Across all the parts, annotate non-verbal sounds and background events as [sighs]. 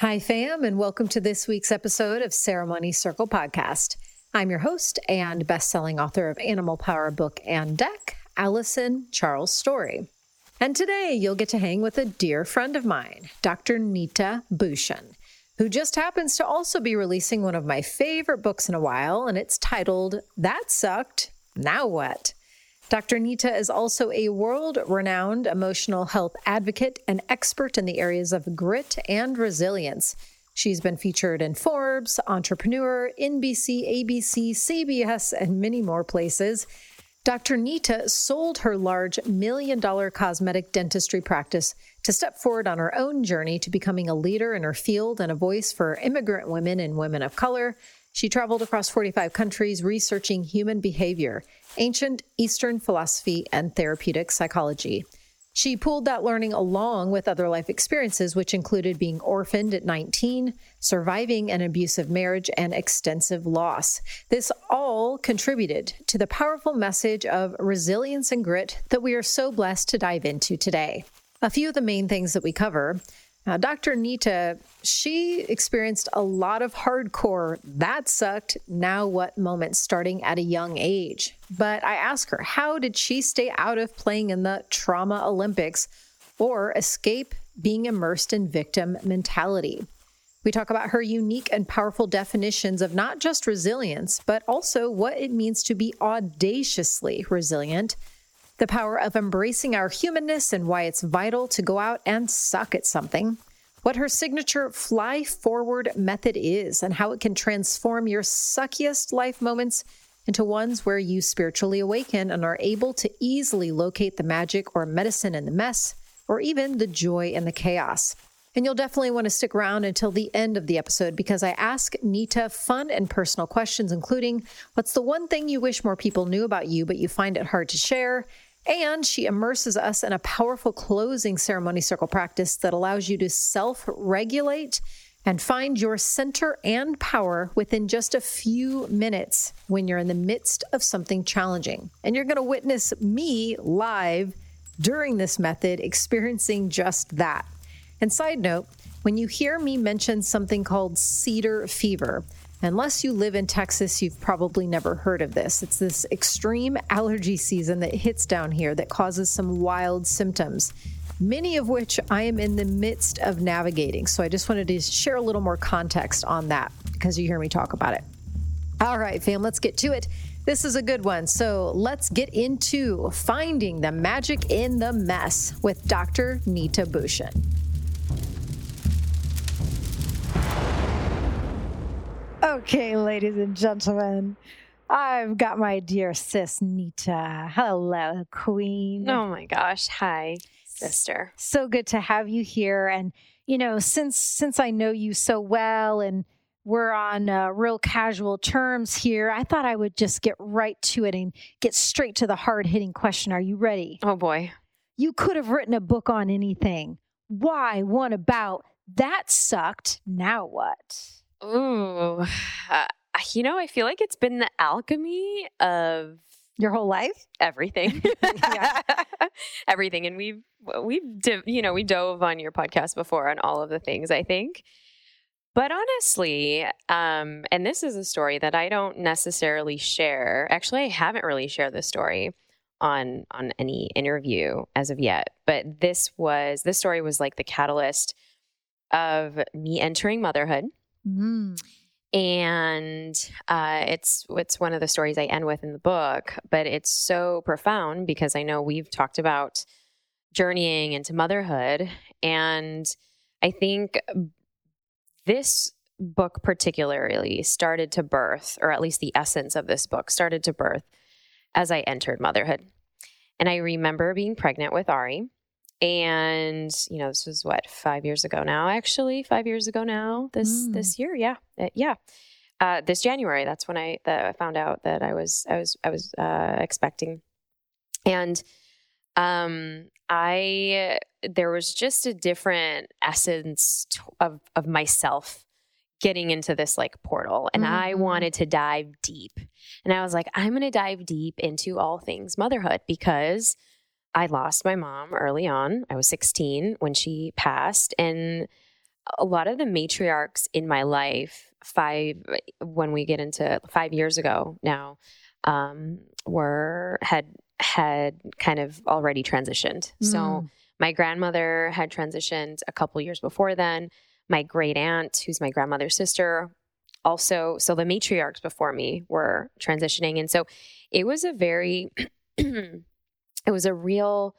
Hi, fam, and welcome to this week's episode of Ceremony Circle Podcast. I'm your host and best-selling author of Animal Power book and deck, Allison Charles Story. And today you'll get to hang with a dear friend of mine, Dr. Neeta Bhushan, who just happens to also be releasing one of my favorite books in a while, and it's titled That Sucked, Now What? Dr. Neeta is also a world renowned emotional health advocate and expert in the areas of grit and resilience. She's been featured in Forbes, Entrepreneur, NBC, ABC, CBS, and many more places. Dr. Neeta sold her large million dollar cosmetic dentistry practice to step forward on her own journey to becoming a leader in her field and a voice for immigrant women and women of color. She traveled across 45 countries researching human behavior, ancient Eastern philosophy, and therapeutic psychology. She pooled that learning along with other life experiences, which included being orphaned at 19, surviving an abusive marriage, and extensive loss. This all contributed to the powerful message of resilience and grit that we are so blessed to dive into today. A few of the main things that we cover Uh, now, Dr. Neeta, she experienced a lot of hardcore, that sucked, now what moments starting at a young age. But I ask her, how did she stay out of playing in the trauma Olympics or escape being immersed in victim mentality? We talk about her unique and powerful definitions of not just resilience, but also what it means to be audaciously resilient the power of embracing our humanness and why it's vital to go out and suck at something, what her signature fly forward method is, and how it can transform your suckiest life moments into ones where you spiritually awaken and are able to easily locate the magic or medicine in the mess, or even the joy in the chaos. And you'll definitely want to stick around until the end of the episode because I ask Neeta fun and personal questions, including what's the one thing you wish more people knew about you, but you find it hard to share? And she immerses us in a powerful closing ceremony circle practice that allows you to self regulate and find your center and power within just a few minutes when you're in the midst of something challenging. And you're going to witness me live during this method experiencing just that. And side note, when you hear me mention something called cedar fever, Unless you live in Texas, you've probably never heard of this. It's this extreme allergy season that hits down here that causes some wild symptoms, many of which I am in the midst of navigating. So I just wanted to share a little more context on that because you hear me talk about it. All right, fam, let's get to it. This is a good one. So let's get into finding the magic in the mess with Dr. Neeta Bhushan. Okay, ladies and gentlemen, I've got my dear sis Neeta. Hello, Queen. Oh my gosh. Hi, sister. So good to have you here. And, you know, since since I know you so well and we're on uh, real casual terms here, I thought I would just get right to it and get straight to the hard hitting question. Are you ready? Oh boy. You could have written a book on anything. Why one about that sucked? Now what? Ooh, uh, you know, I feel like it's been the alchemy of your whole life, everything, [laughs] [laughs] everything. And we've we've you know we dove on your podcast before on all of the things. I think, but honestly, um, and this is a story that I don't necessarily share. Actually, I haven't really shared this story on on any interview as of yet. But this was this story was like the catalyst of me entering motherhood Mm. And uh, it's it's one of the stories I end with in the book, but it's so profound because I know we've talked about journeying into motherhood, and I think this book particularly started to birth, or at least the essence of this book started to birth as I entered motherhood. And I remember being pregnant with Ari and you know this was what five years ago now actually? Five years ago now this mm. this year? Yeah. Uh, yeah. Uh, this january. That's when i that i found out that i was i was i was uh, expecting. And um i there was just a different essence of of myself getting into this like portal. And mm-hmm. i wanted to dive deep. And i was like i'm going to dive deep into all things motherhood because I lost my mom early on. I was 16 when she passed. And a lot of the matriarchs in my life, five when we get into five years ago now, um, were had had kind of already transitioned. Mm. So my grandmother had transitioned a couple years before then. My great aunt, who's my grandmother's sister, also. So the matriarchs before me were transitioning, and so it was a very, [clears throat] it was a real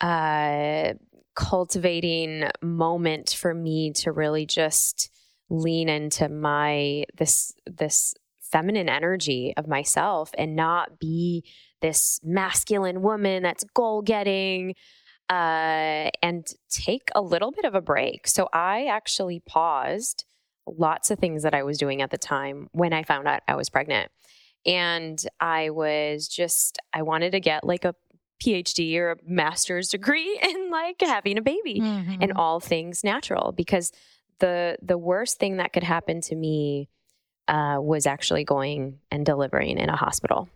uh, cultivating moment for me to really just lean into my this this feminine energy of myself and not be this masculine woman that's goal getting uh, and take a little bit of a break. So I actually paused lots of things that I was doing at the time when I found out I was pregnant. And I was just, I wanted to get like a PhD or a master's degree [laughs] in like having a baby mm-hmm. and all things natural because the the worst thing that could happen to me uh, was actually going and delivering in a hospital,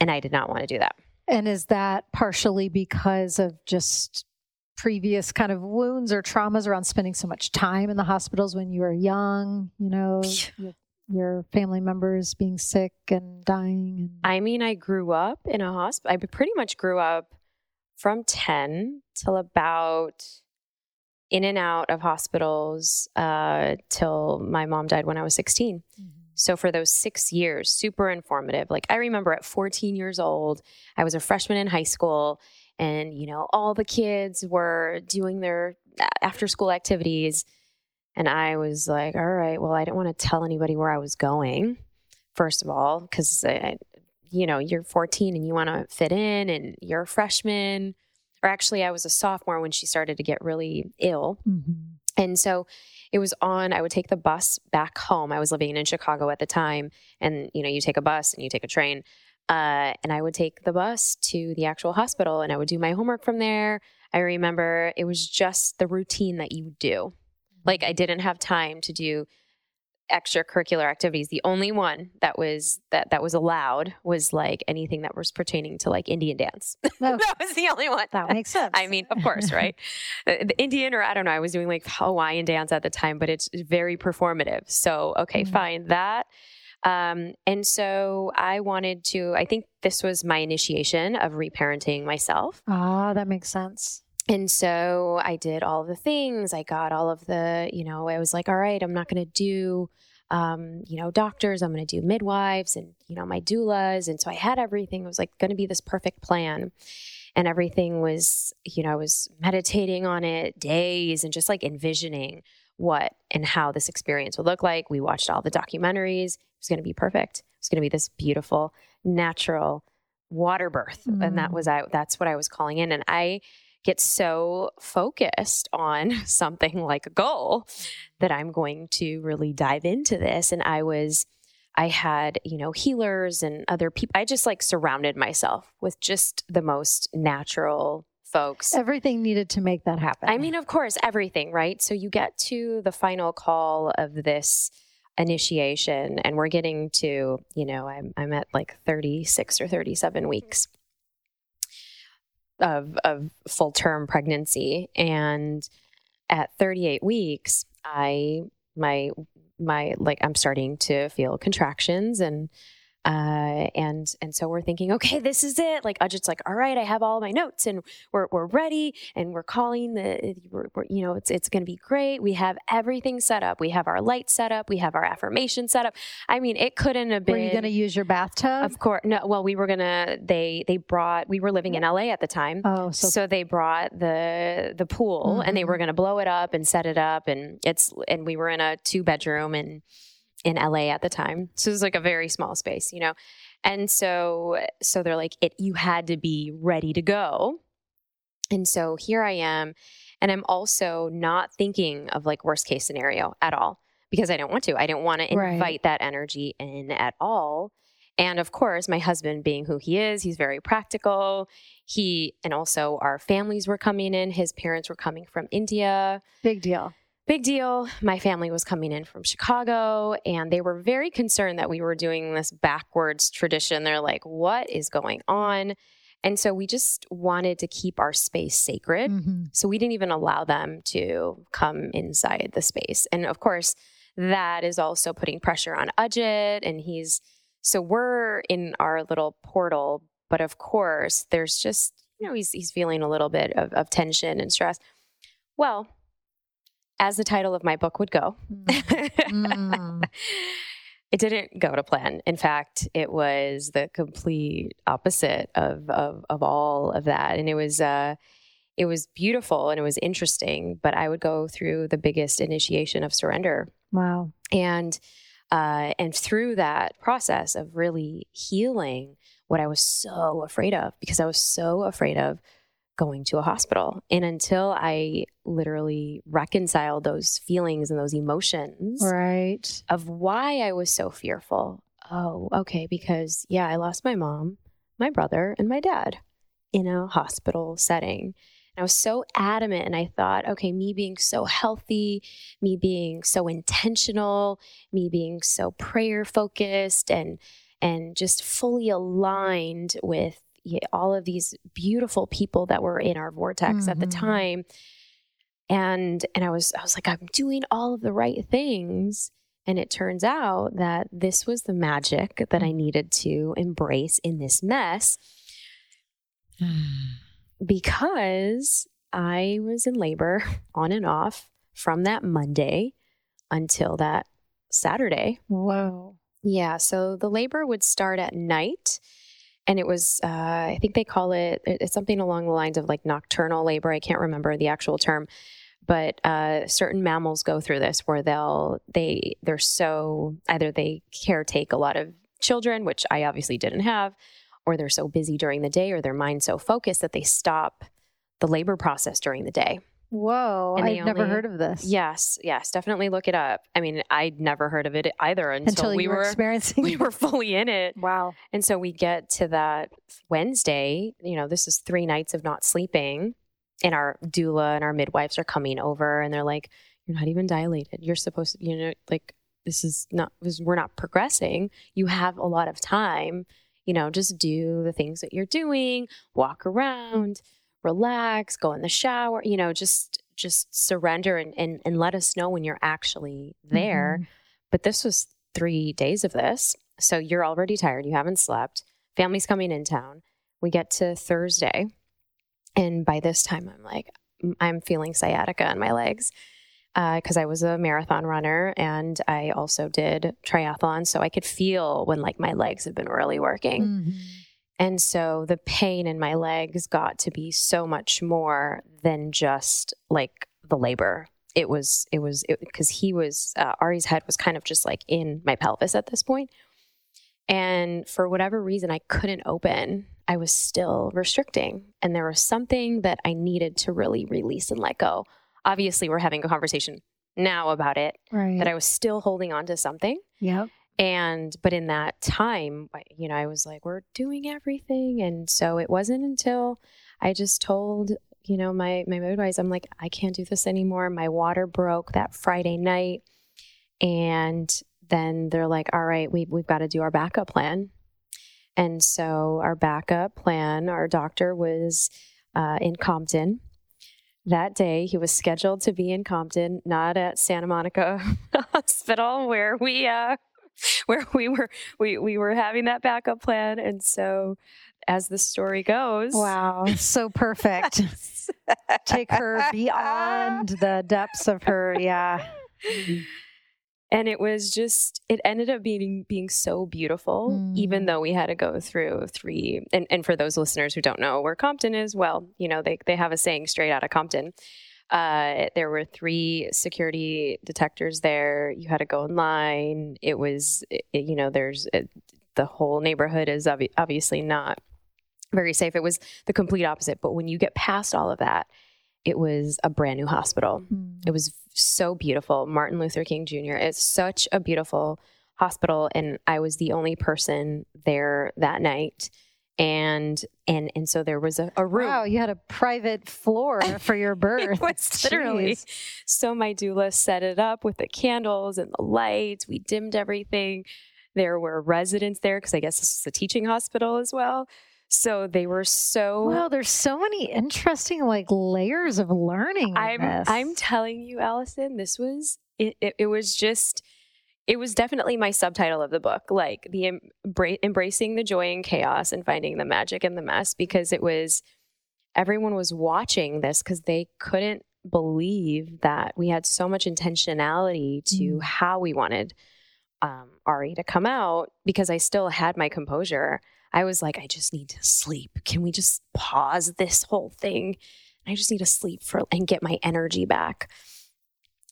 and I did not want to do that. And is that partially because of just previous kind of wounds or traumas around spending so much time in the hospitals when you were young? You know, your family members being sick and dying? And... I mean, I grew up in a hospital. I pretty much grew up from 10 till about in and out of hospitals uh, till my mom died when I was 16. Mm-hmm. So for those six years, super informative. Like I remember at 14 years old, I was a freshman in high school, and you know all the kids were doing their after school activities and I was like, all right, well, I didn't want to tell anybody where I was going, first of all, because, you know, you're 14 and you want to fit in and you're a freshman. Or actually, I was a sophomore when she started to get really ill. Mm-hmm. And so it was on, I would take the bus back home. I was living in Chicago at the time. And, you know, you take a bus and you take a train. Uh, and I would take the bus to the actual hospital and I would do my homework from there. I remember it was just the routine that you do. Like I didn't have time to do extracurricular activities. The only one that was that that was allowed was like anything that was pertaining to like Indian dance. [laughs] Oh, that was the only one. That makes sense. I mean, of course, right? [laughs] Uh, the Indian or I don't know. I was doing like Hawaiian dance at the time, but it's very performative. So okay, mm-hmm. fine that. Um, and so I wanted to. I think this was my initiation of reparenting myself. Ah, that makes sense. And so I did all the things. I got all of the, you know, I was like, all right, I'm not going to do, um, you know, doctors. I'm going to do midwives and, you know, my doulas. And so I had everything. It was like going to be this perfect plan. And everything was, you know, I was meditating on it days and just like envisioning what and how this experience would look like. We watched all the documentaries. It was going to be perfect. It was going to be this beautiful, natural water birth. Mm. And that mm. was, I, that's what I was calling in. And I, get so focused on [laughs] something like a goal that I'm going to really dive into this. And I was, I had, you know, healers and other people. I just like surrounded myself with just the most natural folks. Everything needed to make that happen. I mean, of course, everything, right? So you get to the final call of this initiation and we're getting to, you know, I'm, I'm at like 36 or 37 weeks of, of full term pregnancy. And at 38 weeks, I, my, my, like, I'm starting to feel contractions and uh, and and so we're thinking, okay, this is it. Like Ajit's like, all right, I have all my notes and we're we're ready and we're calling the, we're, we're, you know, it's it's going to be great. We have everything set up. We have our light set up. We have our affirmation set up. I mean, it couldn't have been. Were you going to use your bathtub? Of course. No. Well, we were gonna. They they brought. We were living in LA at the time. Oh, so, so they brought the the pool mm-hmm. and they mm-hmm. were going to blow it up and set it up and it's and we were in a two bedroom and in LA at the time. So it was like a very small space, you know. And so so they're like it you had to be ready to go. And so here I am and I'm also not thinking of like worst case scenario at all because I don't want to. I don't want to invite right. that energy in at all. And of course, my husband being who he is, he's very practical. He and also our families were coming in. His parents were coming from India. Big deal big deal. My family was coming in from Chicago and they were very concerned that we were doing this backwards tradition. They're like, what is going on? And so we just wanted to keep our space sacred. Mm-hmm. So we didn't even allow them to come inside the space. And of course, that is also putting pressure on Ajit. And he's, so we're in our little portal. But of course, there's just, you know, he's, he's feeling a little bit of, of tension and stress. Well, as the title of my book would go, [laughs] Mm. it didn't go to plan. In fact, it was the complete opposite of of, of all of that, and it was uh, it was beautiful and it was interesting. But I would go through the biggest initiation of surrender, Wow. and uh, and through that process of really healing what I was so afraid of, because I was so afraid of going to a hospital. And until I literally reconciled those feelings and those emotions Right. of why I was so fearful. Oh, okay, because yeah, I lost my mom, my brother, and my dad in a hospital setting. And I was so adamant, and I thought, okay, me being so healthy, me being so intentional, me being so prayer focused, and and just fully aligned with all of these beautiful people that were in our vortex at the Mhm. time and and i was i was like i'm doing all of the right things and it turns out that this was the magic that i needed to embrace in this mess [sighs] because i was in labor [laughs] on and off from that monday until that saturday Whoa. yeah. So the labor would start at night. And it was, uh, I think they call it, it- it's something along the lines of like nocturnal labor. I can't remember the actual term, but uh, certain mammals go through this where they'll, they, they're so, either they caretake a lot of children, which I obviously didn't have, or they're so busy during the day or their mind's so focused that they stop the labor process during the day. Whoa. And I've never only- heard of this. Yes, yes, definitely look it up. I mean, I'd never heard of it either until, Until we were, were experiencing. we were [laughs] fully in it. wow. And so we get to that Wednesday, you know, this is three nights of not sleeping. And our doula and our midwives are coming over and they're like, You're not even dilated. You're supposed to, you know, like, this is not, this, we're not progressing. You have a lot of time, you know, just do the things that you're doing, walk around, relax, go in the shower, you know, just, just surrender and, and, and let us know when you're actually there. But this was three days of this. So you're already tired. You haven't slept. Family's coming in town. We get to Thursday. And by this time, I'm like, I'm feeling sciatica in my legs because I was a marathon runner and I also did triathlon. So I could feel when like my legs had been really working. Mhm. And so the pain in my legs got to be so much more than just like the labor. It was, it was, because he was, uh, Ari's head was kind of just like in my pelvis at this point. And for whatever reason, I couldn't open. I was still restricting. And there was something that I needed to really release and let go. Obviously, we're having a conversation now about it, Right. that I was still holding on to something yep. And but in that time you know i was like we're doing everything. And so it wasn't until i just told you know my my midwives i'm like i can't do this anymore. My water broke that friday night. And then they're like all right we, we've got to do our backup plan. And so our backup plan our doctor was uh, in compton. That day he was scheduled to be in compton not at santa monica [laughs] hospital where we uh [laughs] where we were we we were having that backup plan and so as the story goes Wow. So perfect. [laughs] Take her beyond the depths of her. Yeah. [laughs] and it was just it ended up being being so beautiful Mm. even though we had to go through three and, and for those listeners who don't know where compton is well you know they, they have a saying straight out of compton uh, there were three security detectors there you had to go in line it was it, you know there's it, the whole neighborhood is obvi- obviously not very safe it was the complete opposite but when you get past all of that it was a brand new hospital it was so beautiful. Martin Luther King Jr. It's such a beautiful hospital, and I was the only person there that night. And and and so there was a, a room. Wow. You had a private floor [laughs] for your birth. It was literally. Jeez. So my doula set it up with the candles and the lights. We dimmed everything. There were residents there because I guess this is a teaching hospital as well. So they were so Well, there's so many interesting like layers of learning. I'm. I'm telling you, Allison, this was it, it, it was just it was definitely my subtitle of the book, like the embra- embracing the joy and chaos and finding the magic in the mess, because it was everyone was watching this because they couldn't believe that we had so much intentionality to Mm. how we wanted um, Ari to come out because I still had my composure. I was like, I just need to sleep. Can we just pause this whole thing? I just need to sleep for and get my energy back.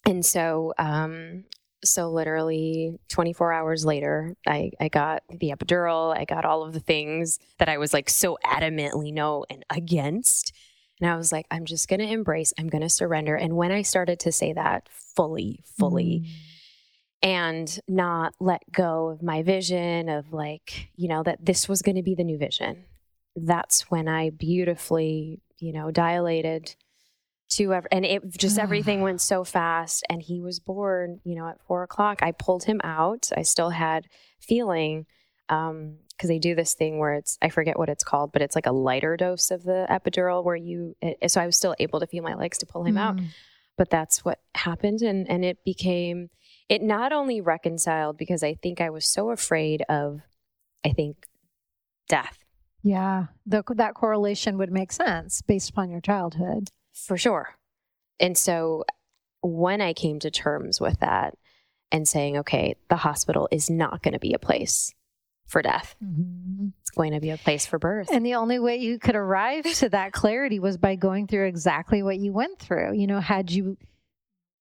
And so, um, so literally 24 hours later, I, I got the epidural. I got all of the things that I was like so adamantly no and against. And I was like, I'm just going to embrace, I'm going to surrender. And when I started to say that fully, fully, Mm. and not let go of my vision of like, you know, that this was going to be the new vision. That's when I beautifully, you know, dilated to ever, and it just everything went so fast. And he was born, you know, at four o'clock. I pulled him out. I still had feeling, um, because they do this thing where it's I forget what it's called, but it's like a lighter dose of the epidural where you. It, so I was still able to feel my legs to pull him out Mm. but that's what happened and and it became it not only reconciled because i think i was so afraid of i think death Yeah, the, that correlation would make sense based upon your childhood. For sure. And so when i came to terms with that and saying okay the hospital is not going to be a place for death. Mm-hmm. It's going to be a place for birth. And the only way you could arrive to that clarity was by going through exactly what you went through. You know, had you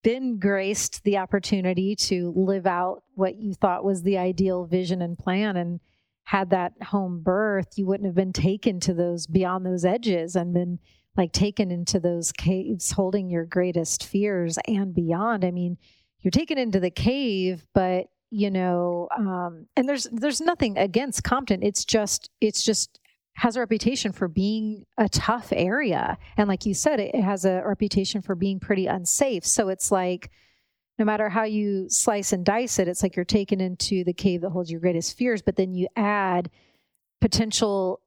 been graced the opportunity to live out what you thought was the ideal vision and plan and had that home birth, you wouldn't have been taken to those beyond those edges and been like taken into those caves holding your greatest fears and beyond. I mean, you're taken into the cave, but you know, um, and there's there's nothing against Compton. It's just it's just has a reputation for being a tough area, and like you said, it, it has a reputation for being pretty unsafe. So it's like no matter how you slice and dice it, it's like you're taken into the cave that holds your greatest fears, but then you add potential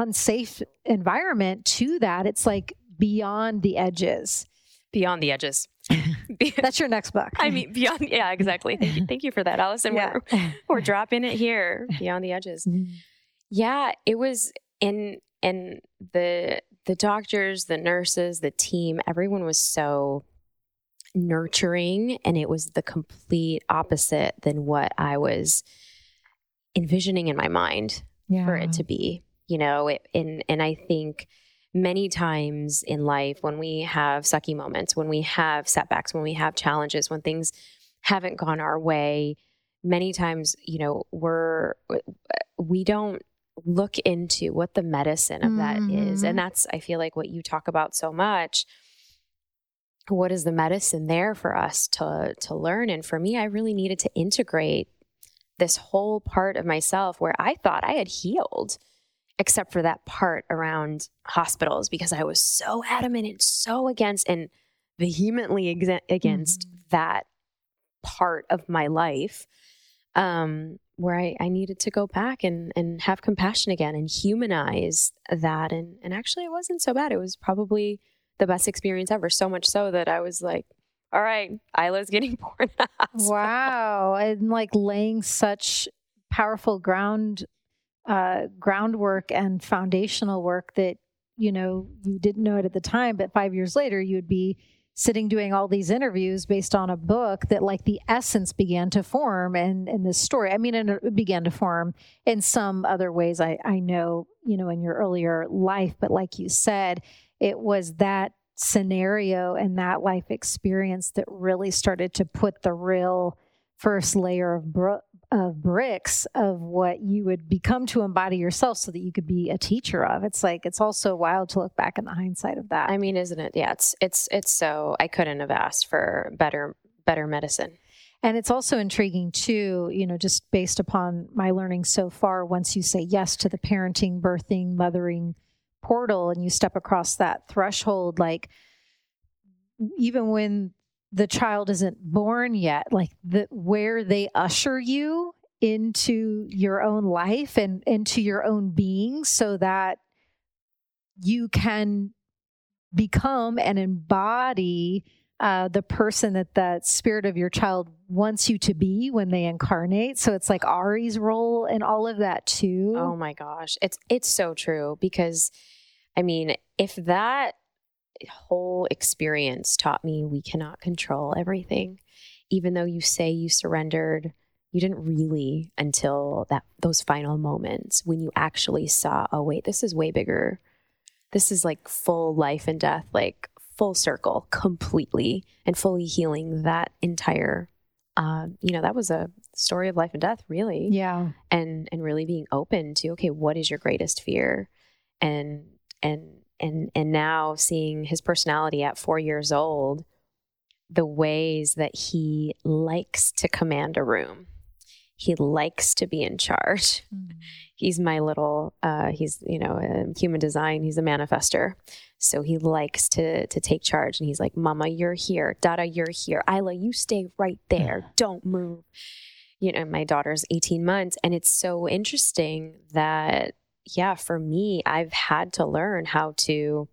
unsafe environment to that. It's like beyond the edges. beyond the edges [laughs] That's your next book. i mean beyond yeah exactly thank you, thank you for that allison yeah. we're, we're dropping it here beyond the edges mm-hmm. Yeah, it was in and the the doctors, the nurses, the team, everyone was so nurturing and it was the complete opposite than what I was envisioning in my mind yeah. for it to be. You know, it, and and I think many times in life when we have sucky moments, when we have setbacks, when we have challenges, when things haven't gone our way, many times, you know, we're we don't look into what the medicine of that is. Mhm. And that's I feel like what you talk about so much. What is the medicine there for us to to learn? And for me, I really needed to integrate this whole part of myself where I thought I had healed, except for that part around hospitals because I was so adamant and so against and vehemently exa- against that part of my life. Um, where I, I needed to go back and, and have compassion again and humanize that. And, and actually, it wasn't so bad. It was probably the best experience ever. So much so that I was like, all right, Isla's getting [laughs] born. Wow. And like laying such powerful ground uh groundwork and foundational work that, you know, you didn't know it at the time, but five years later you'd be sitting doing all these interviews based on a book that like the essence began to form and in this story. I mean, it began to form in some other ways I, I know, you know, in your earlier life, but like you said, it was that scenario and that life experience that really started to put the real first layer of bro- of bricks of what you would become to embody yourself so that you could be a teacher of it's like it's also wild to look back in the hindsight of that I mean, isn't it? Yeah, it's it's it's so I couldn't have asked for better better medicine. And it's also intriguing too, you know, just based upon my learning so far, once you say yes to the parenting, birthing, mothering portal and you step across that threshold, like even when the child isn't born yet, like the where they usher you into your own life and into your own being so that you can become and embody uh, the person that that spirit of your child wants you to be when they incarnate. So it's like Ari's role and all of that too. Oh my gosh, it's it's so true because, I mean, if that whole experience taught me we cannot control everything, even though you say you surrendered, you didn't really until that those final moments when you actually saw, oh wait, this is way bigger. This is like full life and death, like full circle completely and fully healing that entire um, you know that was a story of life and death really. Yeah. And and really being open to okay what is your greatest fear? And and and and now seeing his personality at four years old the ways that he likes to command a room he likes to be in charge mm. he's my little uh, he's you know human design he's a manifester so he likes to to take charge and he's like, Mama, you're here. Dada, you're here. Isla, you stay right there. Don't move. You know, my daughter's 18 months. And it's so interesting that, yeah, for me, I've had to learn how to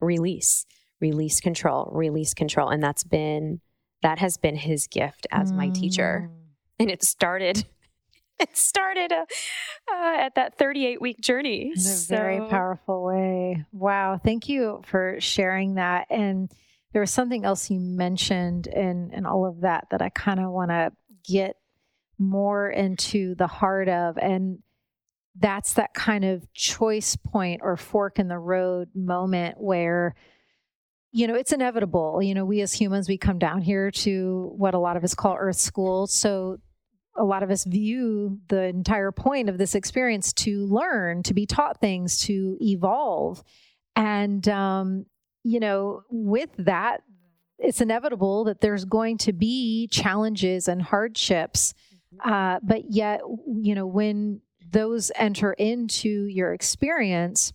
release, release control, release control. And that's been that has been his gift as my teacher. Mm. And it started [laughs] it started uh, uh, at that 38 week journey. In a so. very powerful way. Wow. Thank you for sharing that. And there was something else you mentioned in, in all of that that I kind of want to get more into the heart of. And that's that kind of choice point or fork in the road moment where you know, it's inevitable. You know, we as humans, we come down here to what a lot of us call Earth School. So a lot of us view the entire point of this experience to learn, to be taught things, to evolve. And, um, you know, with that, it's inevitable that there's going to be challenges and hardships. Mm-hmm. Uh, but yet, you know, when those enter into your experience,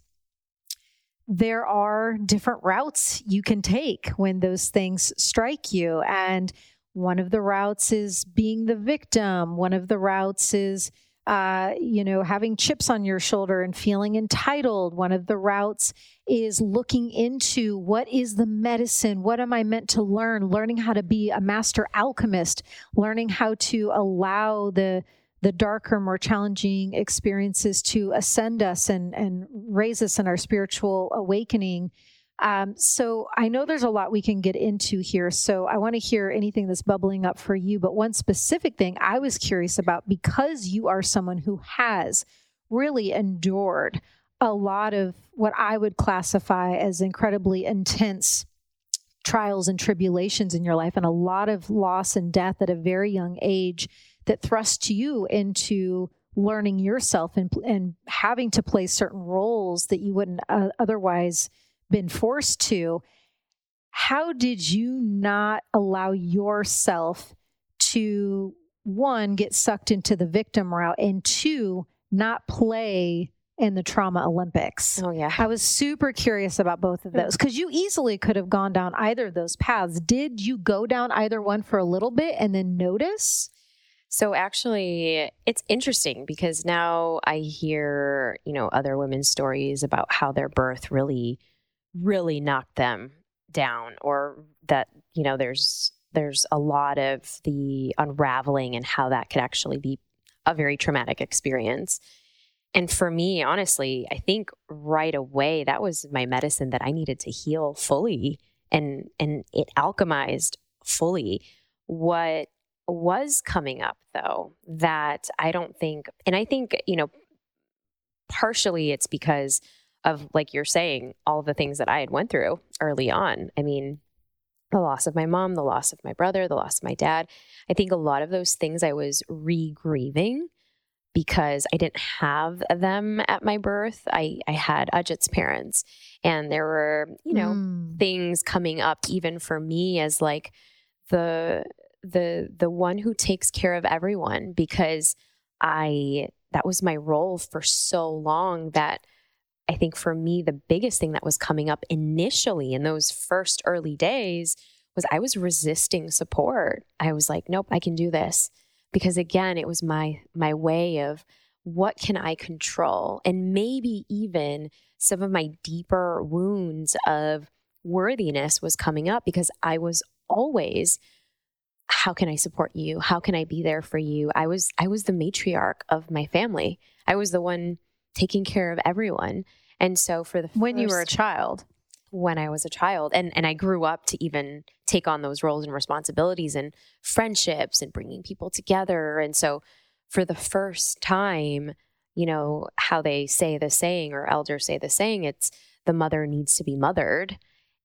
there are different routes you can take when those things strike you. And one of the routes is being the victim. One of the routes is, uh, you know, having chips on your shoulder and feeling entitled. One of the routes is looking into what is the medicine? What am I meant to learn? Learning how to be a master alchemist, learning how to allow the the darker, more challenging experiences to ascend us and, and raise us in our spiritual awakening. Um, so I know there's a lot we can get into here. So I want to hear anything that's bubbling up for you. But one specific thing I was curious about because you are someone who has really endured a lot of what I would classify as incredibly intense trials and tribulations in your life and a lot of loss and death at a very young age that thrust you into learning yourself and, and having to play certain roles that you wouldn't uh, otherwise been forced to, how did you not allow yourself to one get sucked into the victim route and two not play in the trauma olympics? Oh yeah. I was super curious about both of those because you easily could have gone down either of those paths. Did you go down either one for a little bit and then notice so actually it's interesting because now i hear you know other women's stories about how their birth really really knocked them down or that you know there's there's a lot of the unraveling and how that could actually be a very traumatic experience. And for me honestly i think right away that was my medicine that i needed to heal fully and and it alchemized fully. What was coming up though that i don't think and i think you know partially it's because of like you're saying all the things that i had went through early on. I mean the loss of my mom the loss of my brother the loss of my dad. I think a lot of those things i was re-grieving because i didn't have them at my birth. I i had ajit's parents and there were you know mm. things coming up even for me as like the the the one who takes care of everyone because i that was my role for so long that I think for me, the biggest thing that was coming up initially in those first early days was I was resisting support. I was like, nope, I can do this. because again, it was my my way of what can I control? And maybe even some of my deeper wounds of worthiness was coming up because I was always how can I support you? How can I be there for you? I was I was the matriarch of my family. I was the one taking care of everyone. And so for the when first, you were a child, when I was a child, and and I grew up to even take on those roles and responsibilities and friendships and bringing people together. And so for the first time, you know how they say the saying or elders say the saying, it's the mother needs to be mothered.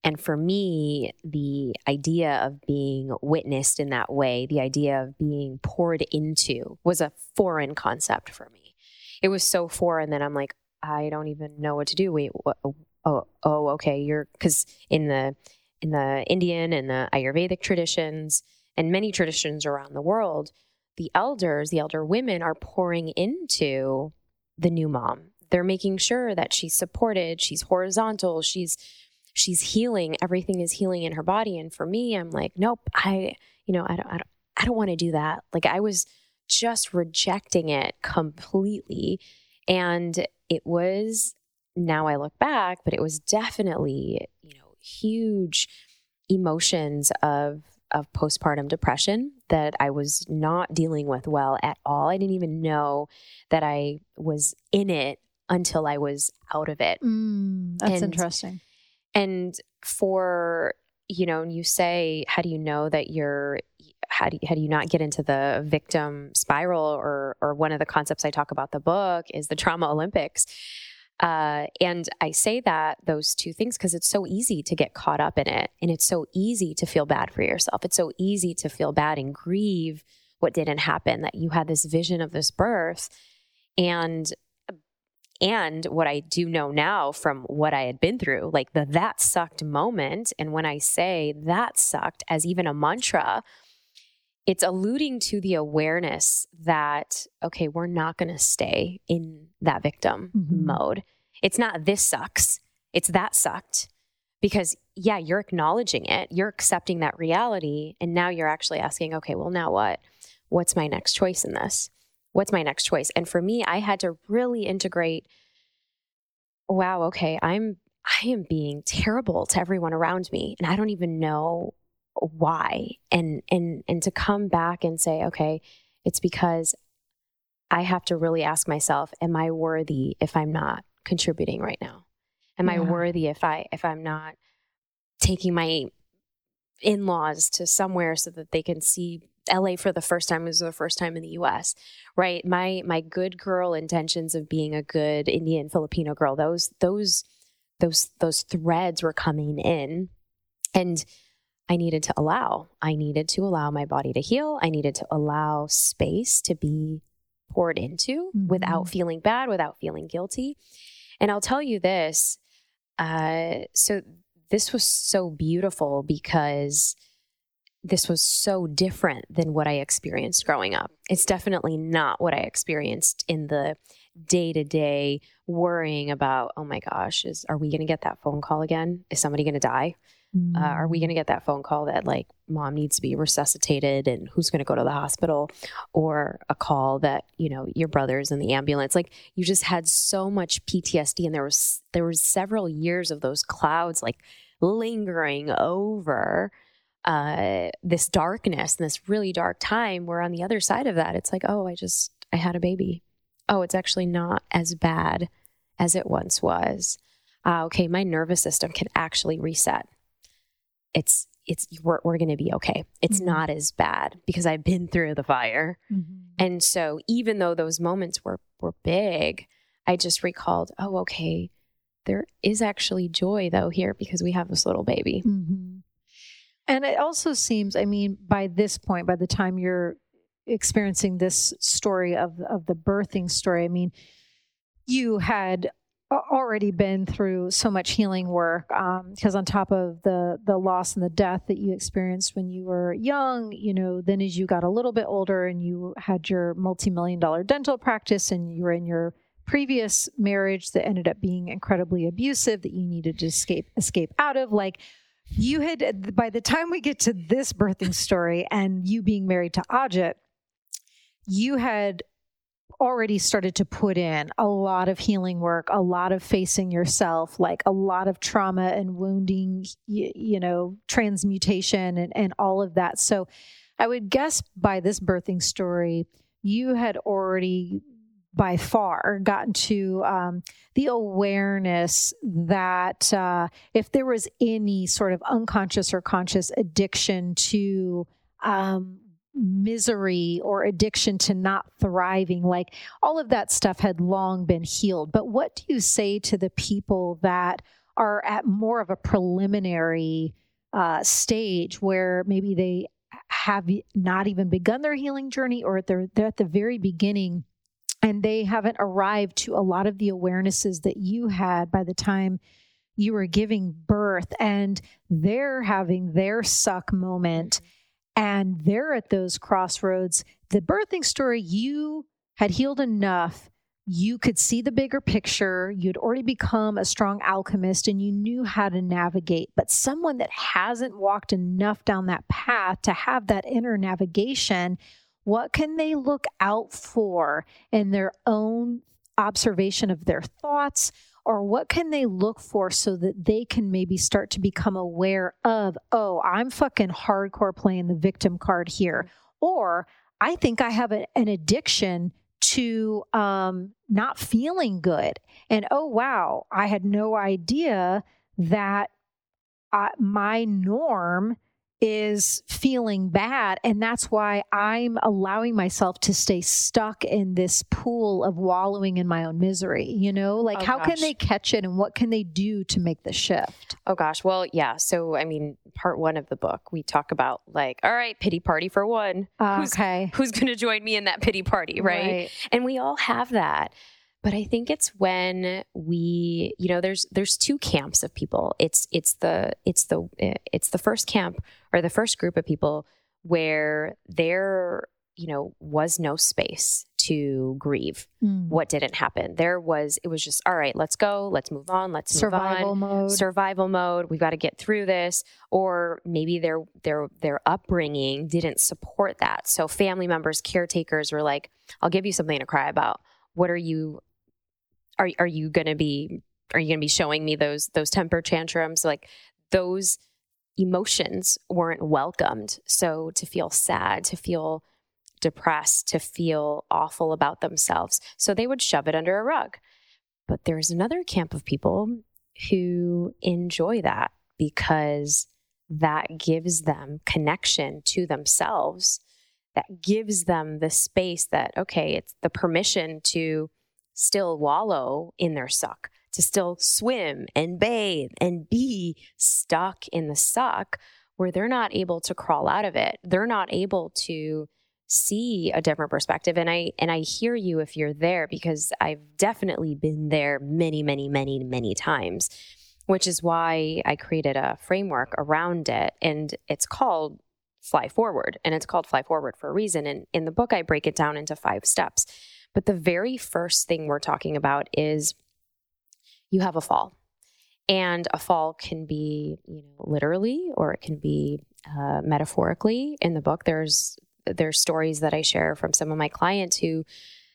And for me, the idea of being witnessed in that way, the idea of being poured into was a foreign concept for me. It was so foreign that I'm like, I don't even know what to do. Wait, what, oh, oh, oh, okay. You're because in the in the Indian and the Ayurvedic traditions and many traditions around the world, the elders, the elder women, are pouring into the new mom. They're making sure that she's supported, she's horizontal, she's she's healing everything is healing in her body and for me i'm like nope i you know i don't i don't, I don't want to do that like i was just rejecting it completely and it was now i look back but it was definitely you know huge emotions of of postpartum depression that I was not dealing with well at all. I didn't even know that I was in it until I was out of it. Mm, that's and, interesting. And for, you know, you say, how do you know that you're, how do you, how do you not get into the victim spiral or, or one of the concepts I talk about the book is the trauma Olympics. Uh, and I say that those two things because it's so easy to get caught up in it. And it's so easy to feel bad for yourself. It's so easy to feel bad and grieve what didn't happen, that you had this vision of this birth. And and what I do know now from what I had been through, like the that sucked moment. And when I say that sucked as even a mantra, it's alluding to the awareness that, okay, we're not going to stay in that victim mm-hmm. mode. It's not this sucks, it's that sucked. Because, yeah, you're acknowledging it, you're accepting that reality. And now you're actually asking, okay, well, now what? What's my next choice in this? What's my next choice? And for me, I had to really integrate wow, okay, I'm I am being terrible to everyone around me and I don't even know why. And and and to come back and say, okay, it's because I have to really ask myself, am I worthy if I'm not contributing right now? Am yeah. I worthy if I if I'm not taking my in-laws to somewhere so that they can see LA for the first time was the first time in the US, right? My my good girl intentions of being a good Indian Filipino girl, those those those those threads were coming in and I needed to allow. I needed to allow my body to heal. I needed to allow space to be poured into mm-hmm. without feeling bad, without feeling guilty. And I'll tell you this, uh, so this was so beautiful because this was so different than what I experienced growing up. It's definitely not what I experienced in the day to day worrying about, oh my gosh, is are we going to get that phone call again? Is somebody going to die? Mm. Uh, are we going to get that phone call that like mom needs to be resuscitated and who's going to go to the hospital or a call that you know your brother's in the ambulance like you just had so much PTSD and there was there was several years of those clouds like lingering over uh, this darkness and this really dark time where on the other side of that it's like oh i just i had a baby oh it's actually not as bad as it once was uh, okay my nervous system can actually reset it's it's we're, we're going to be okay it's mm-hmm. not as bad because i've been through the fire mm-hmm. and so even though those moments were were big i just recalled oh okay there is actually joy though here because we have this little baby mm-hmm. And it also seems, I mean, by this point, by the time you're experiencing this story of of the birthing story, I mean, you had already been through so much healing work because um, on top of the the loss and the death that you experienced when you were young you know then as you got a little bit older and you had your multi-million dollar dental practice and you were in your previous marriage that ended up being incredibly abusive that you needed to escape escape out of like you had by the time we get to this birthing story and you being married to Ajit, you had already started to put in a lot of healing work, a lot of facing yourself, like a lot of trauma and wounding, you, you know, transmutation and, and all of that. So I would guess by this birthing story, you had already by far gotten to um, the awareness that uh, if there was any sort of unconscious or conscious addiction to um, misery or addiction to not thriving, like all of that stuff had long been healed. But what do you say to the people that are at more of a preliminary uh, stage where maybe they have not even begun their healing journey or they're, they're at the very beginning and they haven't arrived to a lot of the awarenesses that you had by the time you were giving birth and they're having their suck moment and they're at those crossroads. The birthing story, you had healed enough. You could see the bigger picture. You'd already become a strong alchemist and you knew how to navigate. But someone that hasn't walked enough down that path to have that inner navigation, what can they look out for in their own observation of their thoughts? or what can they look for so that they can maybe start to become aware of, oh, I'm fucking hardcore playing the victim card here. Or I think I have a, an addiction to um, not feeling good. And oh, wow, I had no idea that uh, my norm is feeling bad. And that's why I'm allowing myself to stay stuck in this pool of wallowing in my own misery. You know, like oh, how gosh. can they catch it and what can they do to make the shift? Oh, gosh. Well, yeah. So, I mean, part one of the book, we talk about like, all right, pity party for one. Ah, okay. Who's, who's going to join me in that pity party? Right? right. And we all have that but i think it's when we you know there's there's two camps of people. It's it's the it's the it's the first camp or the first group of people where there you know was no space to grieve mm. what didn't happen. There was it was just all right let's go. Let's move on. Let's survival on. mode. Survival mode. We've got to get through this. Or maybe their their their upbringing didn't support that. So family members caretakers were like i'll give you something to cry about. What are you are are you going to be are you going to be showing me those those temper tantrums? Like those emotions weren't welcomed. So to feel sad to feel depressed to feel awful about themselves. So they would shove it under a rug. But there's another camp of people who enjoy that because that gives them connection to themselves. That gives them the space that okay it's the permission to still wallow in their suck, to still swim and bathe and be stuck in the suck where they're not able to crawl out of it. They're not able to see a different perspective. And I and I hear you if you're there because I've definitely been there many many many many times which is why I created a framework around it. And it's called fly forward and it's called fly forward for a reason. And in the book I break it down into 5 steps but the very first thing we're talking about is you have a fall. And a fall can be, you know, literally or it can be uh, metaphorically. In the book, there's there's stories that I share from some of my clients who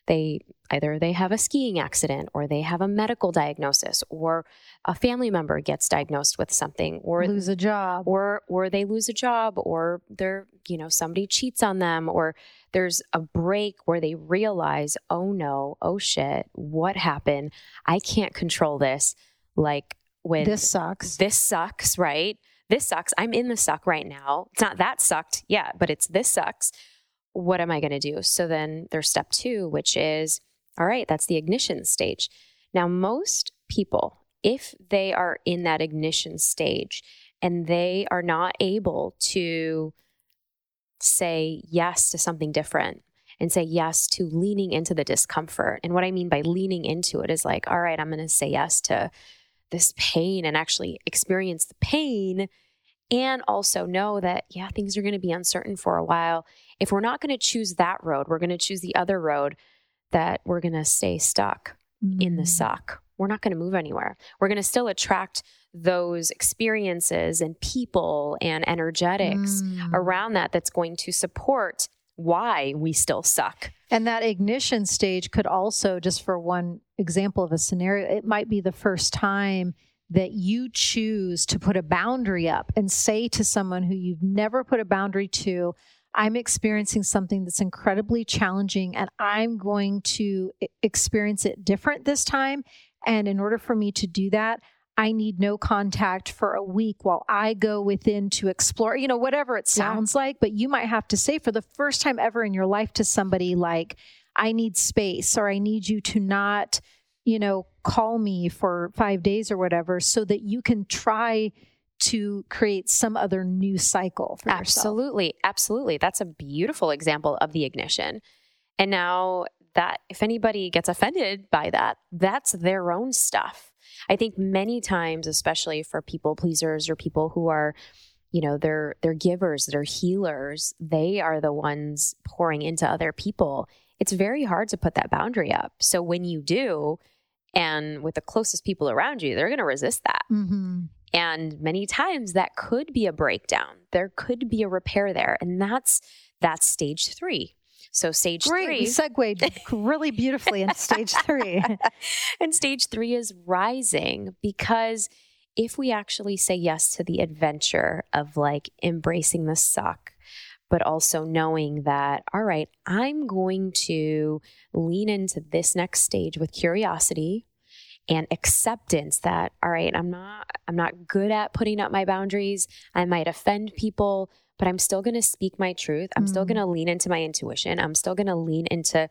they either they have a skiing accident or they have a medical diagnosis or a family member gets diagnosed with something or lose a job. or or they lose a job or they're you know somebody cheats on them or there's a break where they realize oh no oh shit what happened? I can't control this. Like when this sucks. this sucks right? This sucks. I'm in the suck right now. It's not that sucked yeah but it's this sucks. What am I going to do? So then there's step two, which is all right, that's the ignition stage. Now, most people, if they are in that ignition stage and they are not able to say yes to something different and say yes to leaning into the discomfort. And what I mean by leaning into it is like, all right, I'm going to say yes to this pain and actually experience the pain and also know that, yeah, things are going to be uncertain for a while. If we're not going to choose that road, we're going to choose the other road that we're going to stay stuck mm. in the mm. suck. We're not going to move anywhere. We're going to still attract those experiences and people and energetics mm. around that that's going to support why we still suck. And that ignition stage could also, just for one example of a scenario, it might be the first time that you choose to put a boundary up and say to someone who you've never put a boundary to, I'm experiencing something that's incredibly challenging and I'm going to experience it different this time. And in order for me to do that, I need no contact for a week while I go within to explore, you know, whatever it sounds yeah. like. But you might have to say for the first time ever in your life to somebody, like, I need space or I need you to not, you know, call me for five days or whatever so that you can try to create some other new cycle for absolutely yourself. absolutely that's a beautiful example of the ignition and now that if anybody gets offended by that that's their own stuff I think many times, especially for people pleasers or people who are, you know, they're they're givers, they're healers, they are the ones pouring into other people. It's very hard to put that boundary up. So when you do, and with the closest people around you, they're going to resist that. Mm-hmm. And many times that could be a breakdown. There could be a repair there. And that's that's stage three. So stage Great. three we [laughs] segued really beautifully in stage three. [laughs] and stage three is rising because if we actually say yes to the adventure of like embracing the suck, but also knowing that, all right, I'm going to lean into this next stage with curiosity and acceptance that all right i'm not i'm not good at putting up my boundaries i might offend people but I'm still going to speak my truth. I'm mm. still going to lean into my intuition. I'm still going to lean into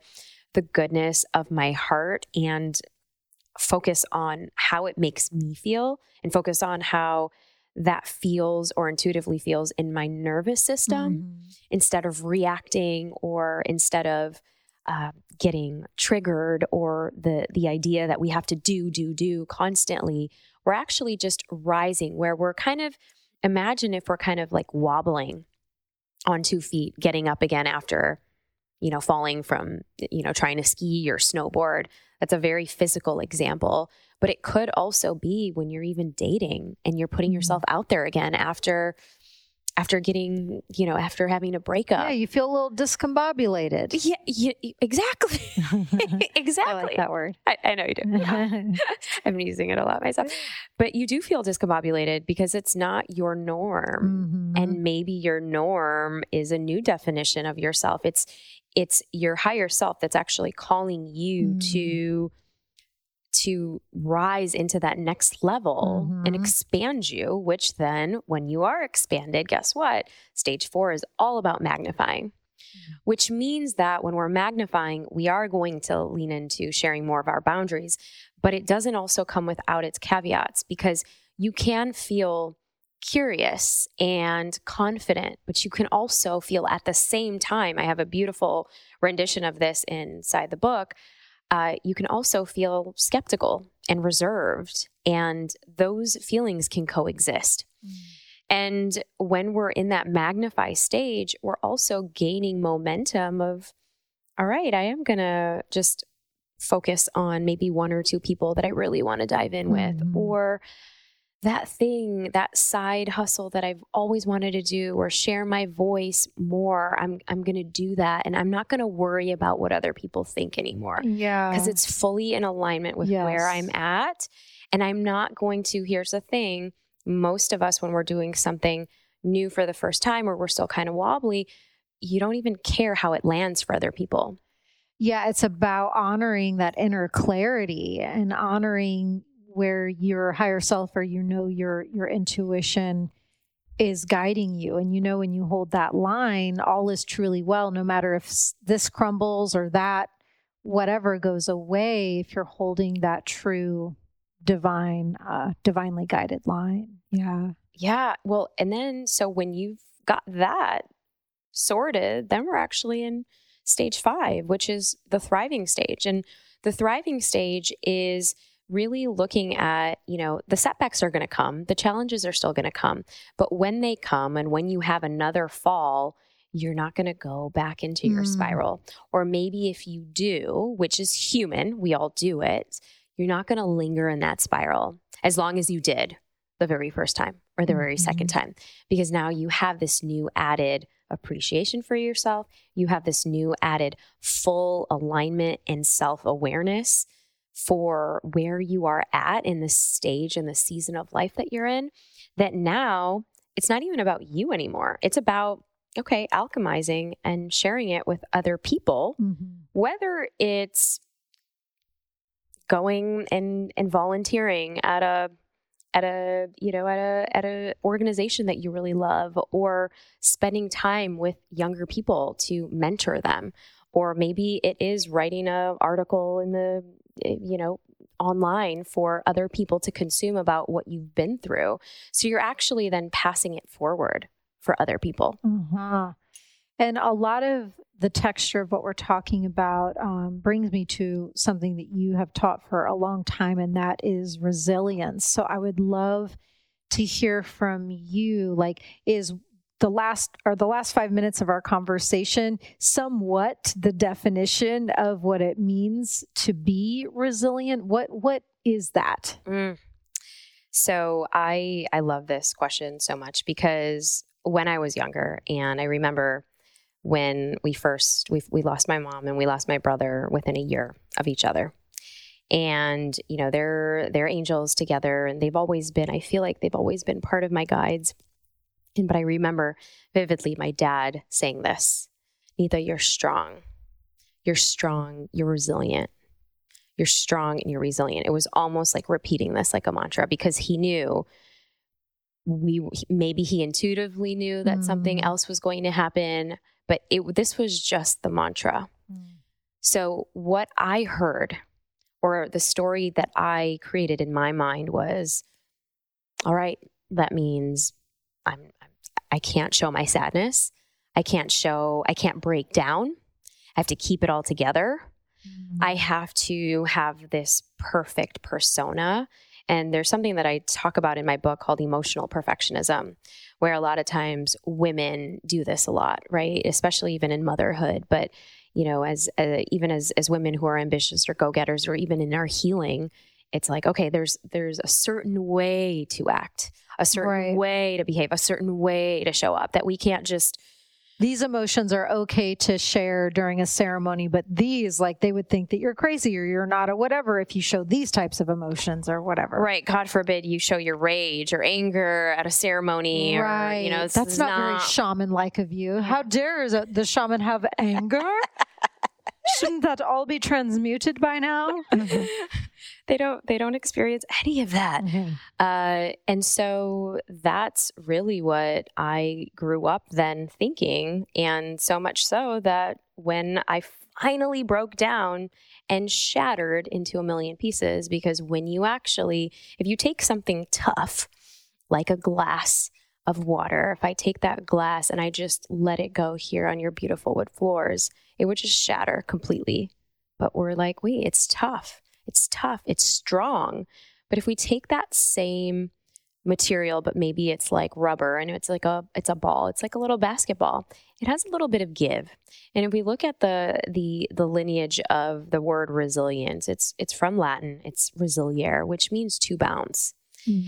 the goodness of my heart and focus on how it makes me feel and focus on how that feels or intuitively feels in my nervous system mm. instead of reacting or instead of uh, getting triggered or the the idea that we have to do do do constantly we're actually just rising where we're kind of imagine if we're kind of like wobbling on two feet, getting up again after, you know, falling from, you know, trying to ski or snowboard. That's a very physical example. But it could also be when you're even dating and you're putting mm-hmm. yourself out there again after after getting, you know, after having a breakup. Yeah, you feel a little discombobulated. Yeah, yeah exactly. [laughs] [laughs] exactly. I like that word. I, I know you do. [laughs] I'm using it a lot myself. But you do feel discombobulated because it's not your norm. Mm-hmm. And maybe your norm is a new definition of yourself. It's it's your higher self that's actually calling you mm. to to rise into that next level mm-hmm. and expand you, which then, when you are expanded, guess what? Stage four is all about magnifying, mm-hmm. which means that when we're magnifying, we are going to lean into sharing more of our boundaries, but it doesn't also come without its caveats because you can feel curious and confident, but you can also feel at the same time. I have a beautiful rendition of this inside the book uh, you can also feel skeptical and reserved, and those feelings can coexist. Mm. And when we're in that magnify stage, we're also gaining momentum of, all right, I am going to just focus on maybe one or two people that I really want to dive in with, mm-hmm. or that thing, that side hustle that I've always wanted to do or share my voice more, I'm I'm going to do that and I'm not going to worry about what other people think anymore. Yeah. Cuz it's fully in alignment with yes. where I'm at and I'm not going to here's the thing, most of us when we're doing something new for the first time or we're still kind of wobbly, you don't even care how it lands for other people. Yeah, it's about honoring that inner clarity and honoring where your higher self or you know your your intuition is guiding you. And you know when you hold that line all is truly well no matter if this crumbles or that whatever goes away if you're holding that true divine uh divinely guided line. Yeah. Yeah. Well and then so when you've got that sorted then we're actually in stage 5 which is the thriving stage. And the thriving stage is really looking at, you know, the setbacks are going to come, the challenges are still going to come. But when they come and when you have another fall, you're not going to go back into your mm. spiral. Or maybe if you do, which is human, we all do it, you're not going to linger in that spiral as long as you did. the very first time or the very second Mhm. time because now you have this new added appreciation for yourself. You have this new added full alignment and self awareness for where you are at in the stage and the season of life that you're in. That now it's not even about you anymore. It's about, okay, alchemizing and sharing it with other people Mhm. whether it's going and and volunteering at a at a you know at a at a organization that you really love or spending time with younger people to mentor them or maybe it is writing an article in the eh, you know online for other people to consume about what you've been through so you're actually then passing it forward for other people Uh-huh. And a lot of the texture of what we're talking about um, brings me to something that you have taught for a long time, and that is resilience. So I would love to hear from you. Like, is the last or the last five minutes of our conversation somewhat the definition of what it means to be resilient? What what is that? Mm. So I I love this question so much because when I was younger, and I remember when we first we we lost my mom and we lost my brother within a year of each other, and you know they're they're angels together, and they've always been. I feel like they've always been part of my guides. And but I remember vividly my dad saying this, Neeta, you're strong. You're strong. You're resilient you're strong and you're resilient. It was almost like repeating this like a mantra because he knew we maybe he intuitively knew that something Mm. else was going to happen, but it this was just the mantra. So what I heard or the story that I created in my mind was all right, that means I'm I can't show my sadness. I can't show I can't break down. I have to keep it all together. I have to have this perfect persona. And there's something that I talk about in my book called emotional perfectionism, where a lot of times women do this a lot, right? Especially even in motherhood. But, you know, as uh, even as, as women who are ambitious or go getters, or even in our healing, it's like, okay, there's there's a certain way to act, a certain Right. way to behave, a certain way to show up that we can't just these emotions are okay to share during a ceremony, but these, like, they would think that you're crazy or you're not, or whatever, if you show these types of emotions or whatever. Right. God forbid you show your rage or anger at a ceremony. Right. Or, you know, that's is not, very shaman like of you. How dare the shaman have anger? [laughs] Shouldn't that all be transmuted by now? [laughs] they don't. They don't experience any of that. Uh, and so that's really what I grew up then thinking, and so much so that when I finally broke down and shattered into a million pieces, because when you actually, if you take something tough, like a glass of water, if I take that glass and I just let it go here on your beautiful wood floors, it would just shatter completely. But we're like, wait, it's tough. It's tough. It's strong. But if we take that same material, but maybe it's like rubber and it's like a it's a ball, it's like a little basketball. It has a little bit of give. And if we look at the the the lineage of the word resilience, it's it's from Latin. It's resilire, which means to bounce. Mm.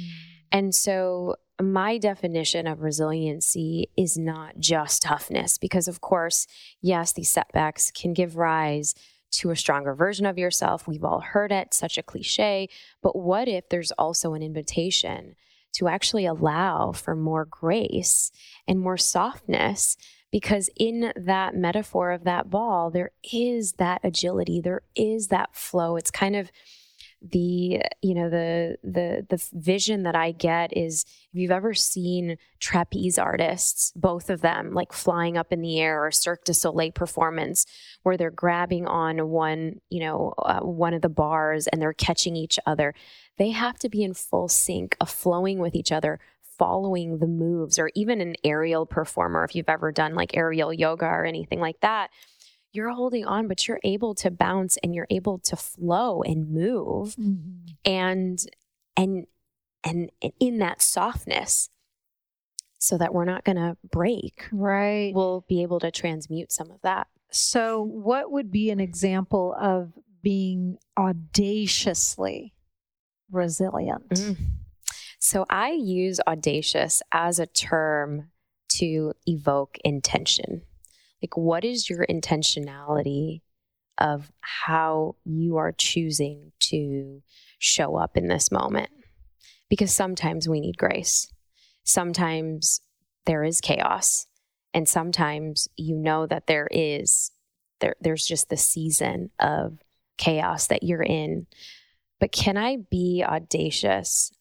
And so, my definition of resiliency is not just toughness, because of course, yes, these setbacks can give rise to a stronger version of yourself. We've all heard it, such a cliche. But what if there's also an invitation to actually allow for more grace and more softness? Because in that metaphor of that ball, there is that agility, there is that flow. It's kind of the you know the the the vision that I get is if you've ever seen trapeze artists, both of them like flying up in the air or Cirque du Soleil performance where they're grabbing on one you know uh, one of the bars and they're catching each other, they have to be in full sync of flowing with each other. Following the moves, or even an aerial performer, if you've ever done like aerial yoga or anything like that, you're holding on, but you're able to bounce and you're able to flow and move Mhm. and and and in that softness so that we're not going to break Right. we'll be able to transmute some of that So, what would be an example of being audaciously resilient? Mm. So I use audacious as a term to evoke intention. Like, what is your intentionality of how you are choosing to show up in this moment? Because sometimes we need grace. Sometimes there is chaos. And sometimes you know that there is, there, there's just the season of chaos that you're in. But can I be audacious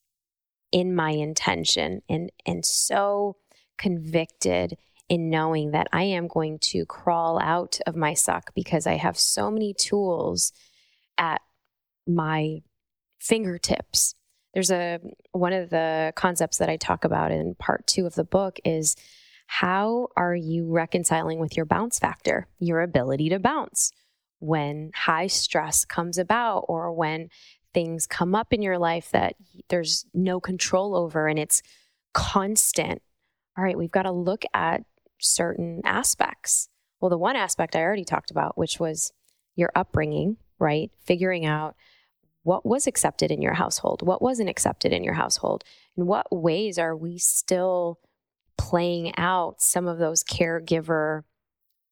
in my intention and, and so convicted in knowing that I am going to crawl out of my suck because I have so many tools at my fingertips. There's a one of the concepts that I talk about in part 2 of the book is how are you reconciling with your bounce factor, your ability to bounce when high stress comes about or when things come up in your life that there's no control over and it's constant. All right, we've got to look at certain aspects. Well, the one aspect I already talked about, which was your upbringing, right? Figuring out what was accepted in your household, what wasn't accepted in your household, and what ways are we still playing out some of those caregiver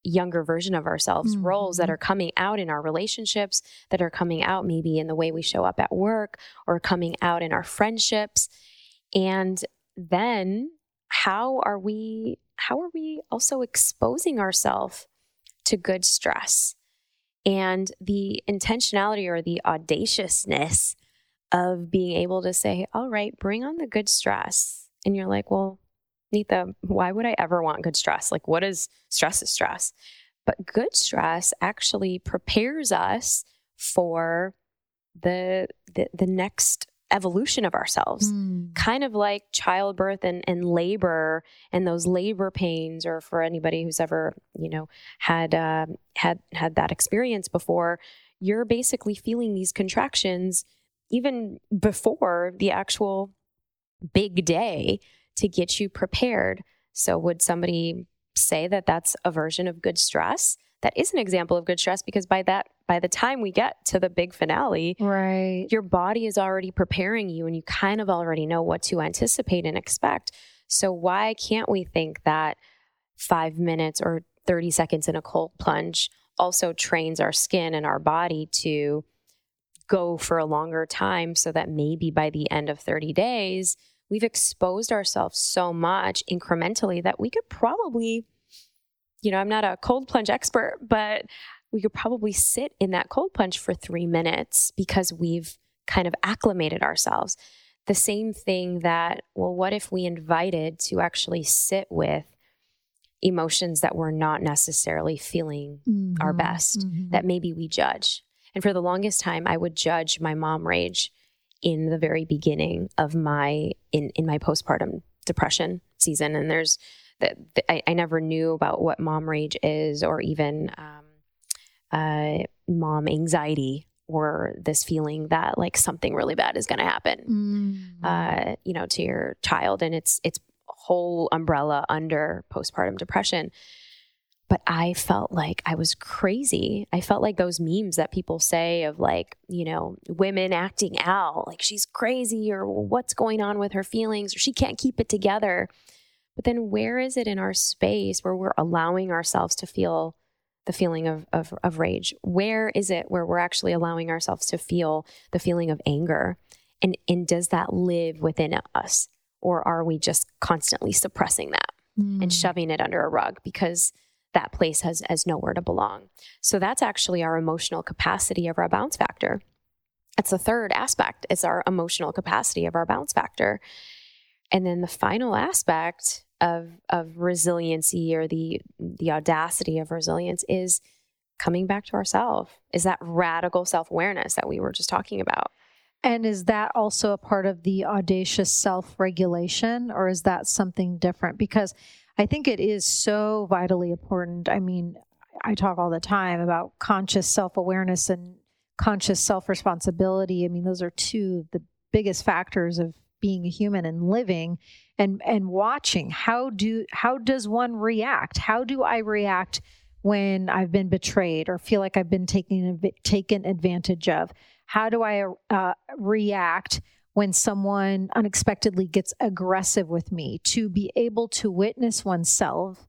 younger version of ourselves mm-hmm. roles that are coming out in our relationships that are coming out maybe in the way we show up at work or coming out in our friendships and then how are we how are we also exposing ourselves to good stress and the intentionality or the audaciousness of being able to say, all right, bring on the good stress. And you're like, well, Neeta, why would I ever want good stress? Like, what is stress is stress? But good stress actually prepares us for the, the, the next evolution of ourselves. Mm. kind of like childbirth and, and labor and those labor pains or for anybody who's ever you know had uh, had had that experience before you're basically feeling these contractions even before the actual big day to get you prepared. So would somebody say that that's a version of good stress that is an example of good stress because by that by the time we get to the big finale right. your body is already preparing you and you kind of already know what to anticipate and expect. So why can't we think that 5 minutes or 30 seconds in a cold plunge also trains our skin and our body to go for a longer time so that maybe by the end of 30 days we've exposed ourselves so much incrementally that we could probably you know, I'm not a cold plunge expert, but we could probably sit in that cold plunge for three minutes because we've kind of acclimated ourselves. The same thing that, well, what if we invited to actually sit with emotions that we're not necessarily feeling mm-hmm. our best, mm-hmm. that maybe we judge? And for the longest time, I would judge my mom rage in the very beginning of my in in my postpartum depression season and there's that I, I, never knew about what mom rage is or even um, uh, mom anxiety or this feeling that like something really bad is going to happen mm. uh, you know to your child and it's it's whole umbrella under postpartum depression but I felt like I was crazy. I felt like those memes that people say of like, you know, women acting out, like she's crazy or what's going on with her feelings or she can't keep it together. But then where is it in our space where we're allowing ourselves to feel the feeling of, of, of rage? Where is it where we're actually allowing ourselves to feel the feeling of anger? And, and does that live within us? Or are we just constantly suppressing that mm. and shoving it under a rug because that place has, has nowhere to belong? So that's actually our emotional capacity of our bounce factor. That's the third aspect. It's our emotional capacity of our bounce factor. And then the final aspect of of resiliency or the the audacity of resilience is coming back to ourselves is that radical self-awareness that we were just talking about? And is that also a part of the audacious self-regulation or is that something different? Because i think it is so vitally important. I mean i talk all the time about conscious self-awareness and conscious self-responsibility. I mean those are two of the biggest factors of being a human and living and and watching. How do how does one react? How do i react when i've been betrayed or feel like i've been taken taken advantage of? How do i uh, react when someone unexpectedly gets aggressive with me, to be able to witness oneself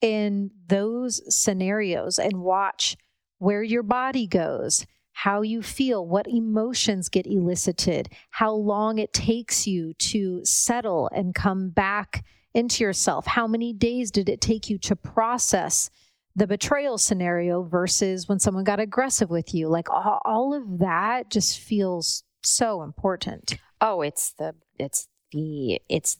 in those scenarios and watch where your body goes, how you feel, what emotions get elicited, how long it takes you to settle and come back into yourself. How many days did it take you to process the betrayal scenario versus when someone got aggressive with you? Like all, all of that just feels so important. Oh, it's the, it's the, it's,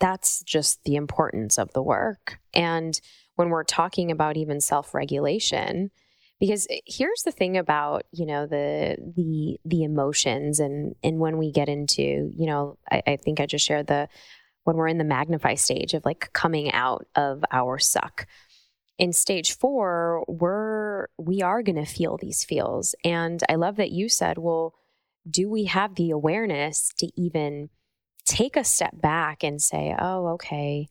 that's just the importance of the work. And when we're talking about even self regulation, because eh, here's the thing about you know the the the emotions and and when we get into you know I, I think I just shared the when we're in the magnify stage of like coming out of our suck. In stage four we're we are going to feel these feels. And i love that you said well do we have the awareness to even take a step back and say oh okay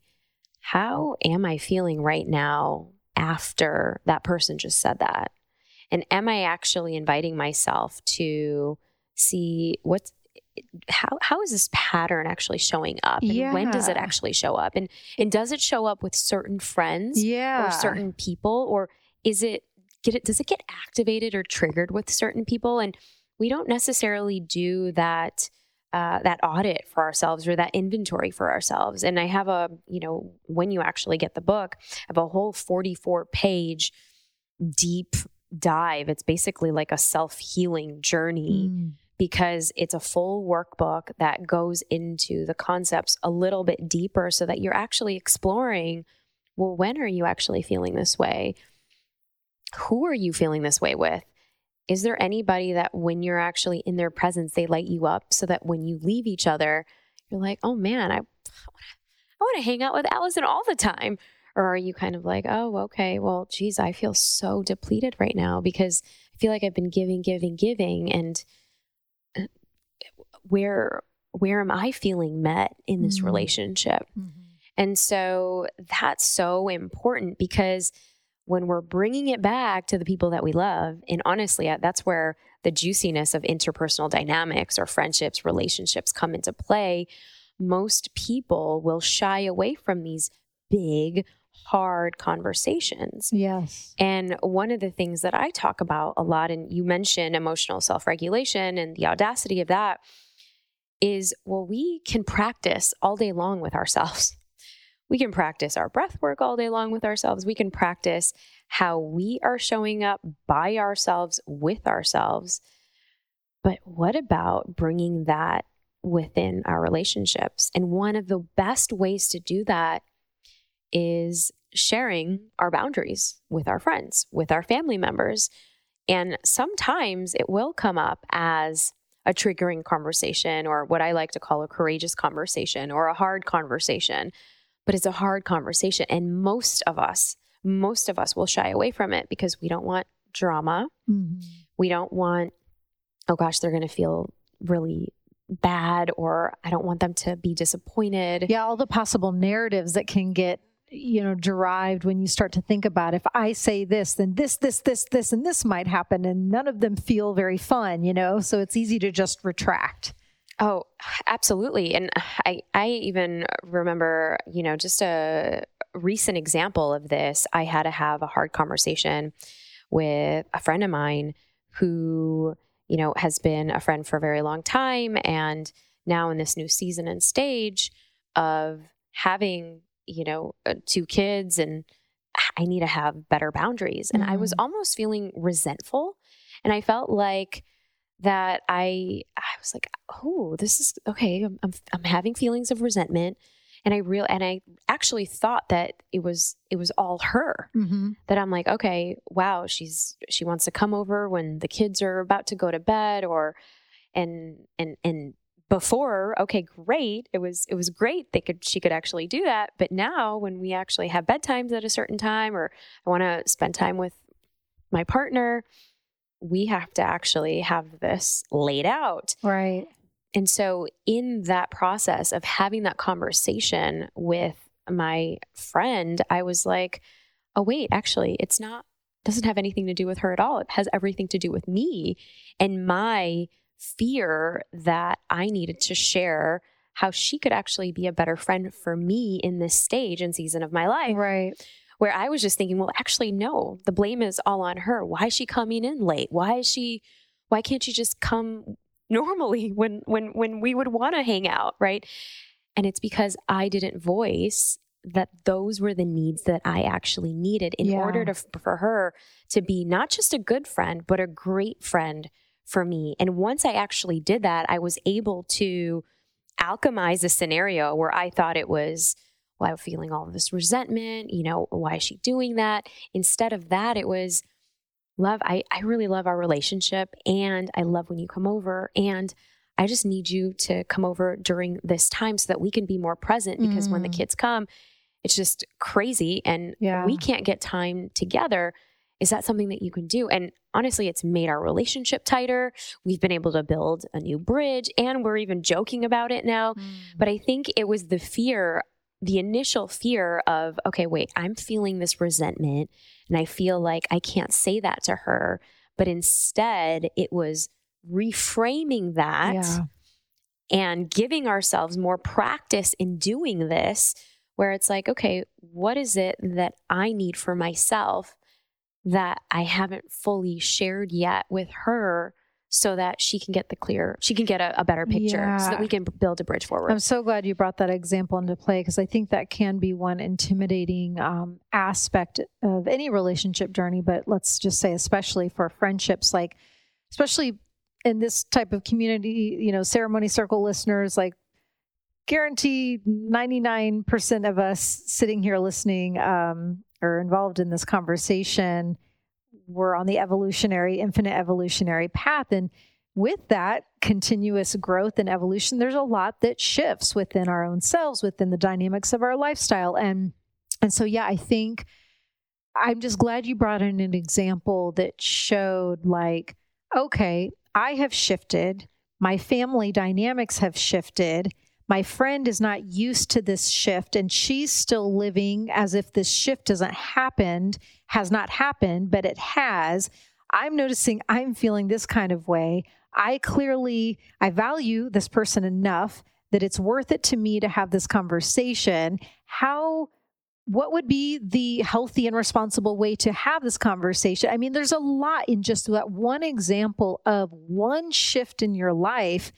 how am i feeling right now after that person just said that and am i actually inviting myself to see what's how how is this pattern actually showing up? And yeah. when does it actually show up? And and does it show up with certain friends yeah. or certain people? Or is it get it does it get activated or triggered with certain people? And we don't necessarily do that uh, that audit for ourselves or that inventory for ourselves. And i have a you know when you actually get the book i have a whole 44 page deep dive it's basically like a self-healing journey mm because it's a full workbook that goes into the concepts a little bit deeper so that you're actually exploring well, when are you actually feeling this way? Who are you feeling this way with? Is there anybody that when you're actually in their presence, they light you up so that when you leave each other, you're like, oh man, I, I want to hang out with Allison all the time? Or are you kind of like, oh, okay, well, geez, I feel so depleted right now because I feel like I've been giving, giving, giving. And where where am I feeling met in this mm-hmm. relationship? Mm-hmm. And so that's so important because when we're bringing it back to the people that we love, and honestly, that's where the juiciness of interpersonal dynamics or friendships, relationships come into play. Most people will shy away from these big, hard conversations. Yes. And one of the things that I talk about a lot, and you mentioned emotional self regulation and the audacity of that is well, we can practice all day long with ourselves. We can practice our breath work all day long with ourselves. We can practice how we are showing up by ourselves with ourselves. But what about bringing that within our relationships? And one of the best ways to do that is sharing our boundaries with our friends, with our family members. And sometimes it will come up as a triggering conversation or what I like to call a courageous conversation or a hard conversation. But it's a hard conversation. And most of us, most of us will shy away from it because we don't want drama. Mm-hmm. We don't want, oh gosh, they're going to feel really bad or I don't want them to be disappointed. Yeah, all the possible narratives that can get you know derived when you start to think about if i say this then this this this this and this might happen and none of them feel very fun you know? So it's easy to just retract. Oh absolutely. And i i even remember you know just a recent example of this i had to have a hard conversation with a friend of mine who you know has been a friend for a very long time and now in this new season and stage of having you know, uh, two kids and I need to have better boundaries. And mm. I was mm. almost feeling resentful. And I felt like that I I was like, oh, this is okay. I'm I'm, I'm having feelings of resentment. And I real and I actually thought that it was it was all her. Mm-hmm. That I'm like, okay, wow, she's she wants to come over when the kids are about to go to bed or and and and before okay great it was it was great they could she could actually do that but now when we actually have bedtimes at a certain time or i want to spend time with my partner we have to actually have this laid out. Right. And so in that process of having that conversation with my friend i was like oh wait actually it's not doesn't have anything to do with her at all. It has everything to do with me and my fear that I needed to share how she could actually be a better friend for me in this stage and season of my life. Right. Where I was just thinking, well, actually, no, the blame is all on her. Why is she coming in late? Why is she, why can't she just come [laughs] normally when, when, when we would want to hang out? Right. And it's because I didn't voice that those were the needs that I actually needed in Yeah. order to, for her to be not just a good friend, but a great friend for me. And once I actually did that, I was able to alchemize a scenario where I thought it was, well, I'm feeling all this resentment. You know, why is she doing that? Instead of that, it was, love, I, I really love our relationship and I love when you come over. And I just need you to come over during this time so that we can be more present because when the Mm. kids come, it's just crazy and Yeah. we can't get time together. Is that something that you can do? And honestly, it's made our relationship tighter. We've been able to build a new bridge and we're even joking about it now. But I mm. think it was the fear, the initial fear of, okay, wait, I'm feeling this resentment and I feel like I can't say that to her. But instead, it was reframing that yeah. and giving ourselves more practice in doing this, where it's like, okay, what is it that I need for myself that I haven't fully shared yet with her so that she can get the clear, she can get a, a better picture so that we can build a bridge forward. I'm so glad you brought that example into play because I think that can be one intimidating um, aspect of any relationship journey. But let's just say, especially for friendships, like, especially in this type of community, you know, ceremony circle listeners, like, guarantee 99% of us sitting here listening um, or involved in this conversation we're on the evolutionary, infinite evolutionary path. And with that continuous growth and evolution, there's a lot that shifts within our own selves, within the dynamics of our lifestyle. And and so yeah, I think I'm just glad you brought in an example that showed like, okay, I have shifted, my family dynamics have shifted. My friend is not used to this shift and she's still living as if this shift hasn't happened, has not happened, but it has. I'm noticing I'm feeling this kind of way. I clearly I value this person enough that it's worth it to me to have this conversation. How what would be the healthy and responsible way to have this conversation? I mean, there's a lot in just that one example of one shift in your life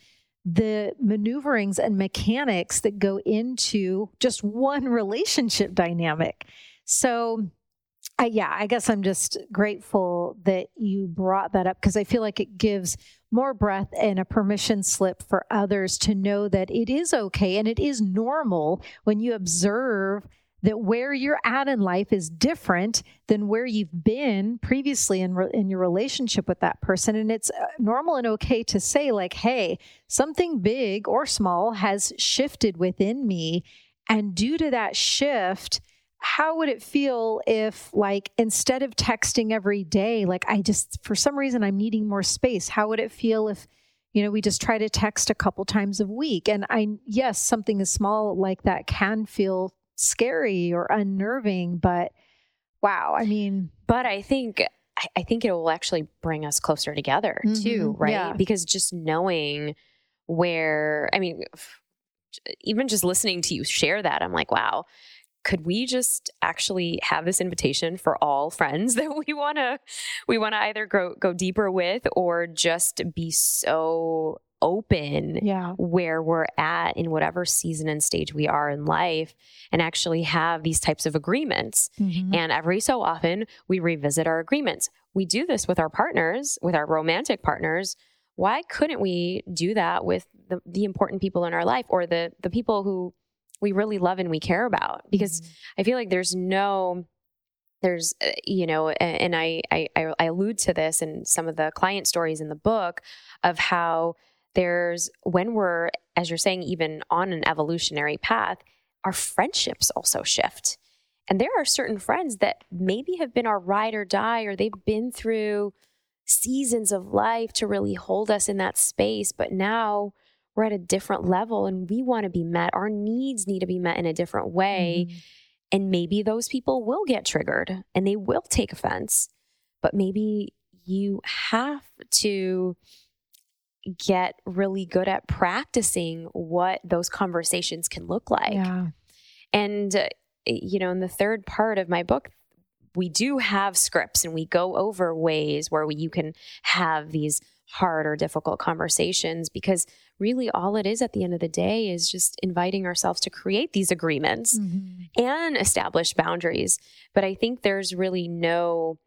the maneuverings and mechanics that go into just one [laughs] relationship dynamic. So, I, yeah, I guess I'm just grateful that you brought that up because I feel like it gives more breath and a permission slip for others to know that it is okay and it is normal when you observe that where you're at in life is different than where you've been previously in, re- in your relationship with that person. And it's uh, normal and okay to say, like, hey, something big or small has shifted within me. And due to that shift, how would it feel if, like, instead of texting every day, like, I just, for some reason, I'm needing more space? How would it feel if, you know, we just try to text a couple times a week? And I, yes, something as small like that can feel scary or unnerving, but wow, I mean, but I think I, think it will actually bring us closer together too, Mhm. right? Yeah. Because just knowing where, I mean, even just listening to you share that, I'm like, wow. Could we just actually have this invitation for all friends [laughs] that we want to we want to either go go deeper with or just be so open yeah, where we're at in whatever season and stage we are in life and actually have these types of agreements Mhm. and every so often, we revisit our agreements. We do this with our partners, with our romantic partners. Why couldn't we do that with the, the important people in our life or the, the people who we really love and we care about? Because I feel like there's no, there's, uh, you know, and I, I I allude to this in some of the client stories in the book of how there's, when we're, as you're saying, even on an evolutionary path, our friendships also shift. And there are certain friends that maybe have been our ride or die, or they've been through seasons of life to really hold us in that space. But now we're at a different level and we want to be met. Our needs need to be met in a different way. Mhm. And maybe those people will get triggered and they will take offense. But maybe you have to get really good at practicing what those conversations can look like. Yeah. And, uh, you know, in the third part of my book, we do have scripts and we go over ways where we, you can have these hard or difficult conversations because really all it is at the end of the day is just inviting ourselves to create these agreements Mhm. and establish boundaries. But I think there's really no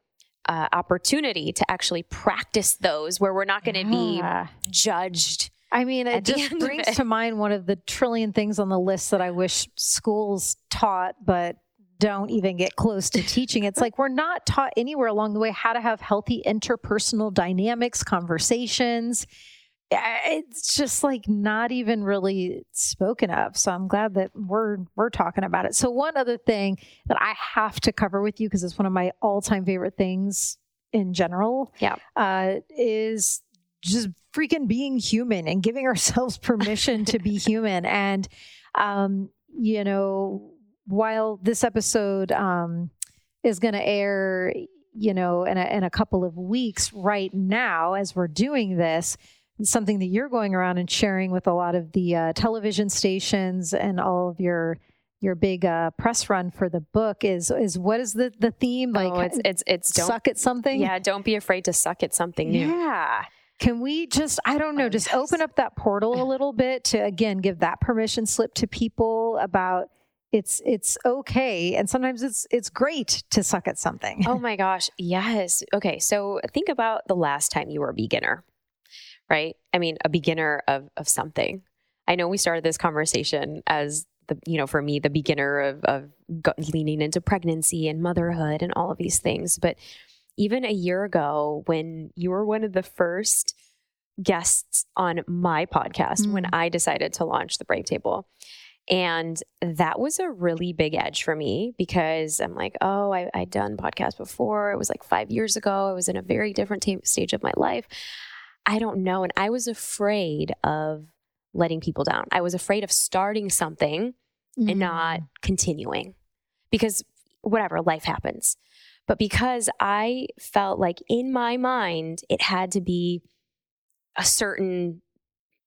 uh, opportunity to actually practice those where we're not going to be judged. I mean, it just brings it. to mind one of the trillion things on the list that I wish schools taught, but don't even get close to teaching. It's like we're not taught anywhere along the way how to have healthy interpersonal dynamics, conversations. It's just like not even really spoken of. So I'm glad that we're we're talking about it. So one other thing that I have to cover with you because it's one of my all time favorite things in general. Yeah. uh, is just freaking being human and giving [laughs] ourselves permission to be human. And, um, you know, while this episode um, is going to air, you know, in a, in a couple of weeks right now, as we're doing this, something that you're going around and sharing with a lot of the uh, television stations and all of your your big uh, press run for the book is is what is the the theme like oh, it's it's it's don't suck at something yeah, don't be afraid to suck at something new. yeah. Can we just, I don't know, just open up that portal a little bit to again give that permission slip to people about it's it's okay and sometimes it's it's great to suck at something. Oh my gosh, yes. Okay, so think about the last time you were a beginner, right? I mean, a beginner of of something. I know we started this conversation as the you know for me the beginner of of leaning into pregnancy and motherhood and all of these things, but even a year ago when you were one of the first guests on my podcast when Mm. I decided to launch the Brave Table. And that was a really big edge for me because I'm like, oh, I, I'd done podcasts before. It was like five years ago. I was in a very different ta- stage of my life. I don't know. And I was afraid of letting people down. I was afraid of starting something and not continuing because whatever, life happens. But because I felt like in my mind, it had to be a certain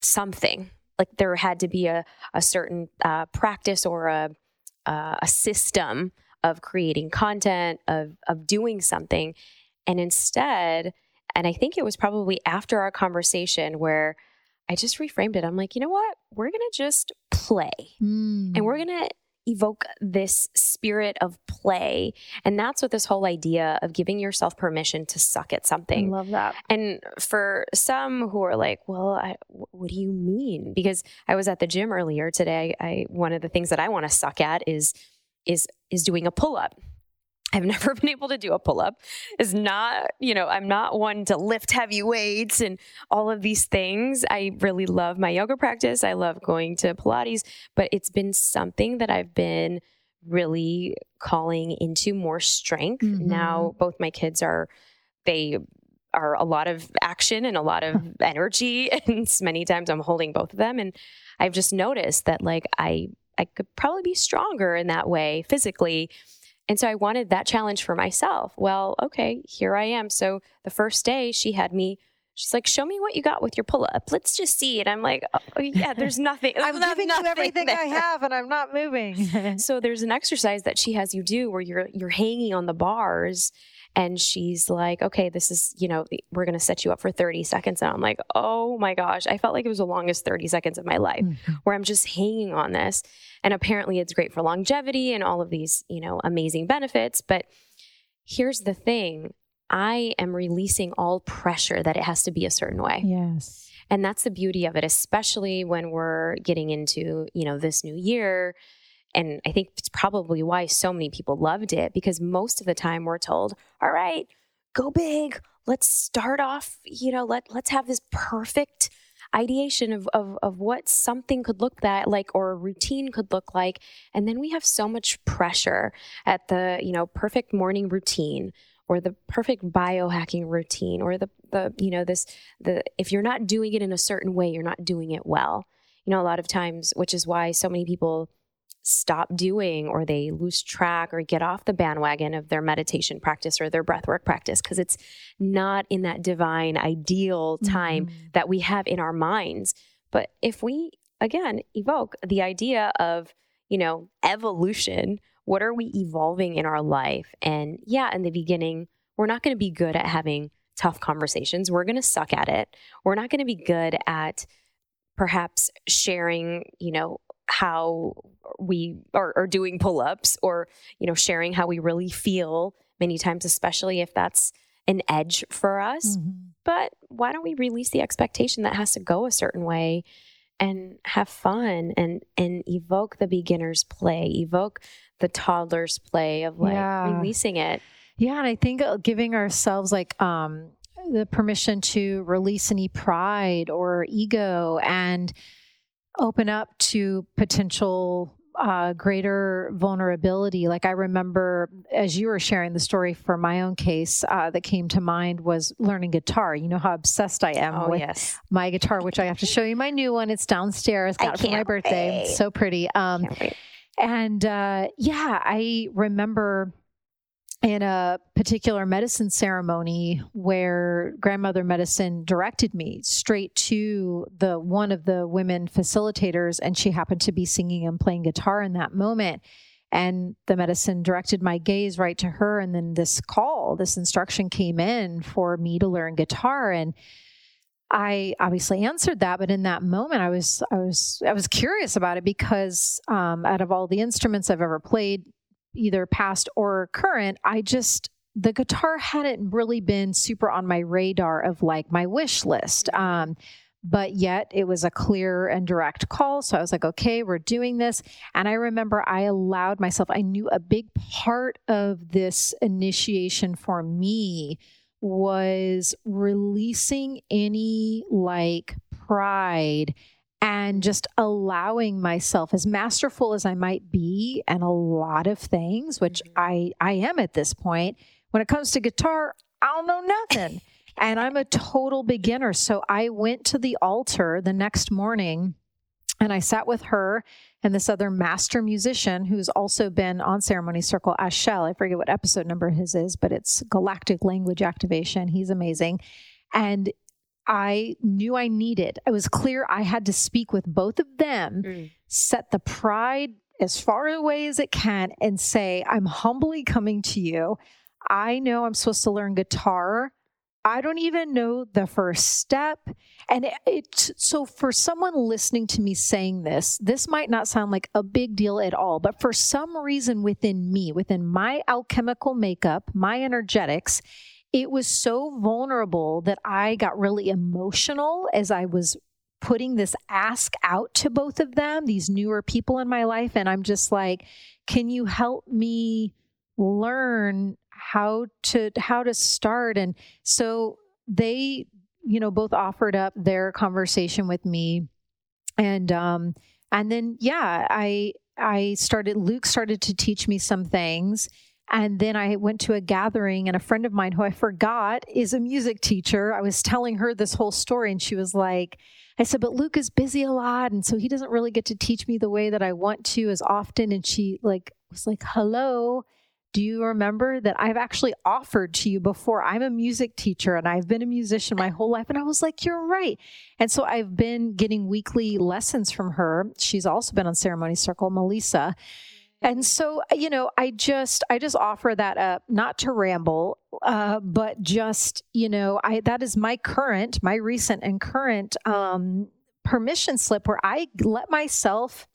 something, like there had to be a, a certain uh, practice or a, uh, a system of creating content, of, of doing something. And instead, and I think it was probably after our conversation where I just reframed it. I'm like, you know what? We're going to just play Mm. and we're going to evoke this spirit of play. And that's what this whole idea of giving yourself permission to suck at something. I love that. And for some who are like, well, I, what do you mean? Because I was at the gym earlier today. I one of the things that I want to suck at is is is doing a pull up. I've [laughs] never been able to do a pull up. Is not, you know, I'm not one to lift heavy weights and all of these things. I really love my yoga practice. I love going to Pilates, but it's been something that I've been really calling into more strength. Mhm. Now both my kids are they are a lot of action and a lot of [laughs] energy [laughs] and many times I'm holding both of them and I've just noticed that like I I could probably be stronger in that way physically and so I wanted that challenge for myself. Well, okay, here I am. So the first day she had me She's like, "Show me what you got with your pull-up. Let's just see it." I'm like, "Oh, oh yeah, there's [laughs] nothing. I'm giving you everything I have and I'm not moving. [laughs] So there's an exercise that she has you do where you're you're hanging on the bars and she's like, "Okay, this is, you know, we're going to set you up for 30 seconds." And I'm like, "Oh my gosh, I felt like it was the longest 30 seconds of my life mm-hmm. where I'm just hanging on this." And apparently it's great for longevity and all of these, you know, amazing benefits, but here's the thing. I am releasing all pressure that it has to be a certain way. yes. And that's the beauty of it, especially when we're getting into, you know, this new year. And I think it's probably why so many people loved it because most of the time we're told, all right, go big. Let's start off, you know, let, let's have this perfect ideation of, of, of what something could look that like or a routine could look like. And then we have so much pressure at the, you know, perfect morning routine or the perfect biohacking routine or the, the, you know, this, the, if you're not doing it in a certain way, you're not doing it well. You know, a lot of times, which is why so many people stop doing or they lose track or get off the bandwagon of their meditation practice or their breathwork practice because it's not in that divine ideal time mm-hmm. that we have in our minds. But if we again evoke the idea of, you know, evolution, what are we evolving in our life? And yeah, in the beginning, we're not going to be good at having tough conversations. We're going to suck at it. We're not going to be good at perhaps sharing, you know, how we are, are doing pull ups or, you know, sharing how we really feel many times, especially if that's an edge for us. Mm-hmm. But why don't we release the expectation that has to go a certain way and have fun and and evoke the beginner's play, evoke the toddler's play of like yeah. releasing it. Yeah, and I think uh, giving ourselves like um the permission to release any pride or ego and open up to potential uh, greater vulnerability. Like I remember, as you were sharing the story for my own case, uh, that came to mind was learning guitar. You know how obsessed I am oh, with yes. my guitar, which I have to show you my new one. It's downstairs. Got it for my birthday. Wait. So pretty. Um, and uh, yeah, I remember in a particular medicine ceremony where grandmother medicine directed me straight to the one of the women facilitators and she happened to be singing and playing guitar in that moment. And the medicine directed my gaze right to her and then this call this instruction came in for me to learn guitar. And I obviously answered that, but in that moment, I was I was I was curious about it because um, out of all the instruments I've ever played, either past or current, I just the guitar hadn't really been super on my radar of like my wish list. Um, but yet it was a clear and direct call. So I was like, okay, we're doing this. And I remember I allowed myself, I knew a big part of this initiation for me was releasing any like pride and just allowing myself as masterful as I might be and a lot of things which mm-hmm. I I am at this point when it comes to guitar I don't know nothing and I'm a total beginner so I went to the altar the next morning and I sat with her and this other master musician who's also been on Ceremony Circle as Shell. I forget what episode number his is, but it's Galactic Language Activation. He's amazing. And I knew I needed. It was clear I had to speak with both of them, mm. set the pride as far away as it can, and say, I'm humbly coming to you. I know I'm supposed to learn guitar. I don't even know the first step. And it, it, so for someone listening to me saying this, this might not sound like a big deal at all, but for some reason within me, within my alchemical makeup, my energetics, it was so vulnerable that I got really emotional as I was putting this ask out to both of them, these newer people in my life. And I'm just like, can you help me learn how to how to start? And so they, you know, both offered up their conversation with me. And um, and then yeah, I I started Luke started to teach me some things and then I went to a gathering, and a friend of mine who I forgot is a music teacher. I was telling her this whole story, and she was like, I said, but Luke is busy a lot. And so he doesn't really get to teach me the way that I want to as often. And she like was like, hello. Do you remember that I've actually offered to you before? I'm a music teacher and I've been a musician my whole life. And I was like, You're right. And so I've been getting weekly lessons from her. She's also been on Ceremony Circle, Melissa. And so, you know, I just I just offer that up, not to ramble, uh, but just you know, I that is my current, my recent and current um, permission slip where I let myself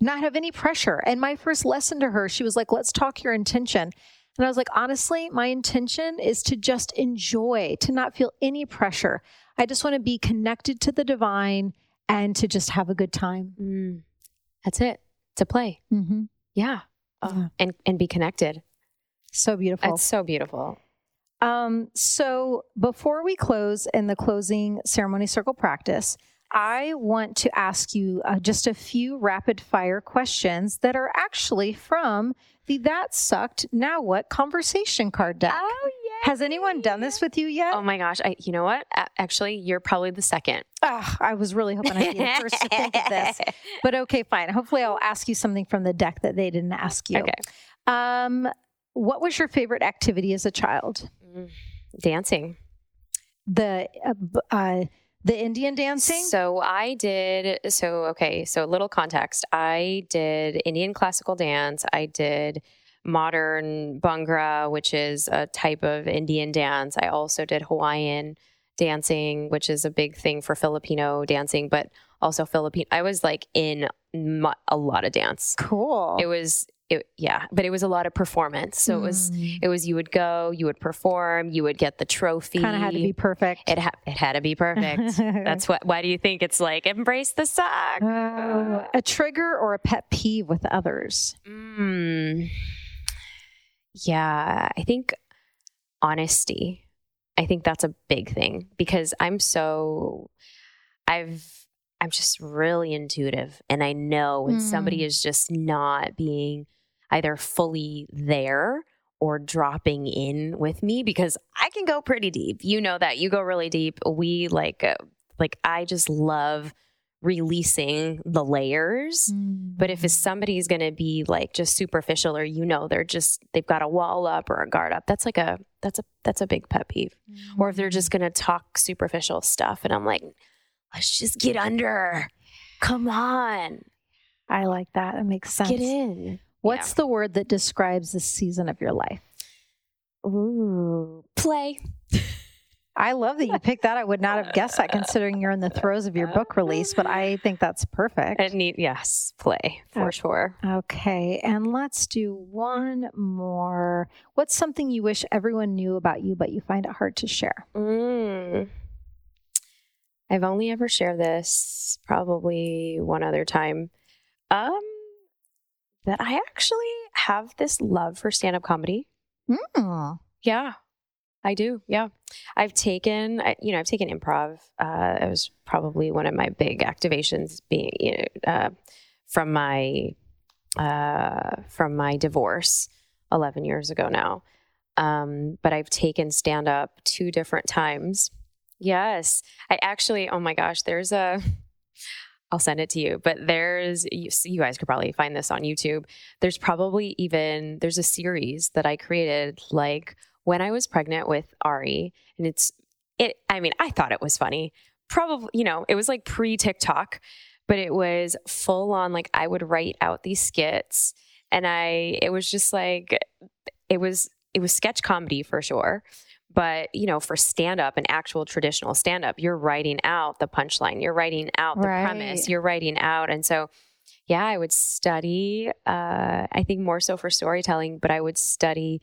not have any pressure. And my first lesson to her, she was like, "Let's talk your intention." And I was like, honestly, my intention is to just enjoy, to not feel any pressure. I just want to be connected to the divine and to just have a good time. Mm. That's it. To play. Mm-hmm. Yeah. Uh, and and be connected. So beautiful. It's so beautiful. Um, so before we close in the closing ceremony circle practice, I want to ask you uh, just a few rapid fire questions that are actually from the That Sucked Now What conversation card deck. Oh, yeah. Has anyone done this with you yet? Oh my gosh! I, you know what? Actually, you're probably the second. Oh, I was really hoping I'd be the first to think of this. [laughs] But okay, fine. Hopefully, I'll ask you something from the deck that they didn't ask you. Okay. Um, what was your favorite activity as a child? Mm, dancing. The uh, uh, the Indian dancing? So I did, so okay, so a little context. I did Indian classical dance. I did modern Bhangra, which is a type of Indian dance. I also did Hawaiian dancing, which is a big thing for Filipino dancing, but also Filipino. I was like in a lot of dance. Cool. It was it, yeah, but it was a lot of performance. So mm. it was mm. it was you would go, you would perform, you would get the trophy. Kind of had to be perfect. It ha- it had to be perfect. [laughs] That's what. Why do you think it's like embrace the suck? Uh, a trigger or a pet peeve with others? Mm. Yeah, I think honesty. I think that's a big thing because I'm so I've I'm just really intuitive and I know when mm. somebody is just not being either fully there or dropping in with me because I can go pretty deep. You know that. You go really deep. We like uh, like I just love releasing the layers. Mm. But if mm. somebody's going to be like just superficial or you know they're just they've got a wall up or a guard up, that's like a that's a that's a big pet peeve. Mm. Or if they're just mm. going to talk superficial stuff and I'm like let's just get under. Come on. I like that. It makes sense. Get in. What's yeah. the word that describes the season of your life? Ooh, play. [laughs] I love that you picked that. I would not have guessed that considering you're in the throes of your book release, but I think that's perfect. And need, yes, play for okay. sure. Okay. And let's do one more. What's something you wish everyone knew about you, but you find it hard to share? Mm. I've only ever shared this probably one other time. Um, that I actually have this love for stand up comedy. Mm. Yeah, I do. Yeah. I've taken, you know, I've taken improv. Uh, it was probably one of my big activations being, you know, uh, from my, uh, from my divorce 11 years ago now. Um, but I've taken stand up two different times. Yes. I actually, oh my gosh, there's a, I'll send it to you. But there's you, guys could probably find this on YouTube. There's probably even there's a series that I created like when I was pregnant with Ari, and it's it. I mean, I thought it was funny. Probably, you know, it was like pre TikTok, but it was full on. Like I would write out these skits, and I it was just like it was it was sketch comedy for sure but, you know, for stand up and actual traditional stand up, you're writing out the punchline, you're writing out the right. premise, you're writing out. And so, yeah, I would study, uh, I think more so for storytelling, but I would study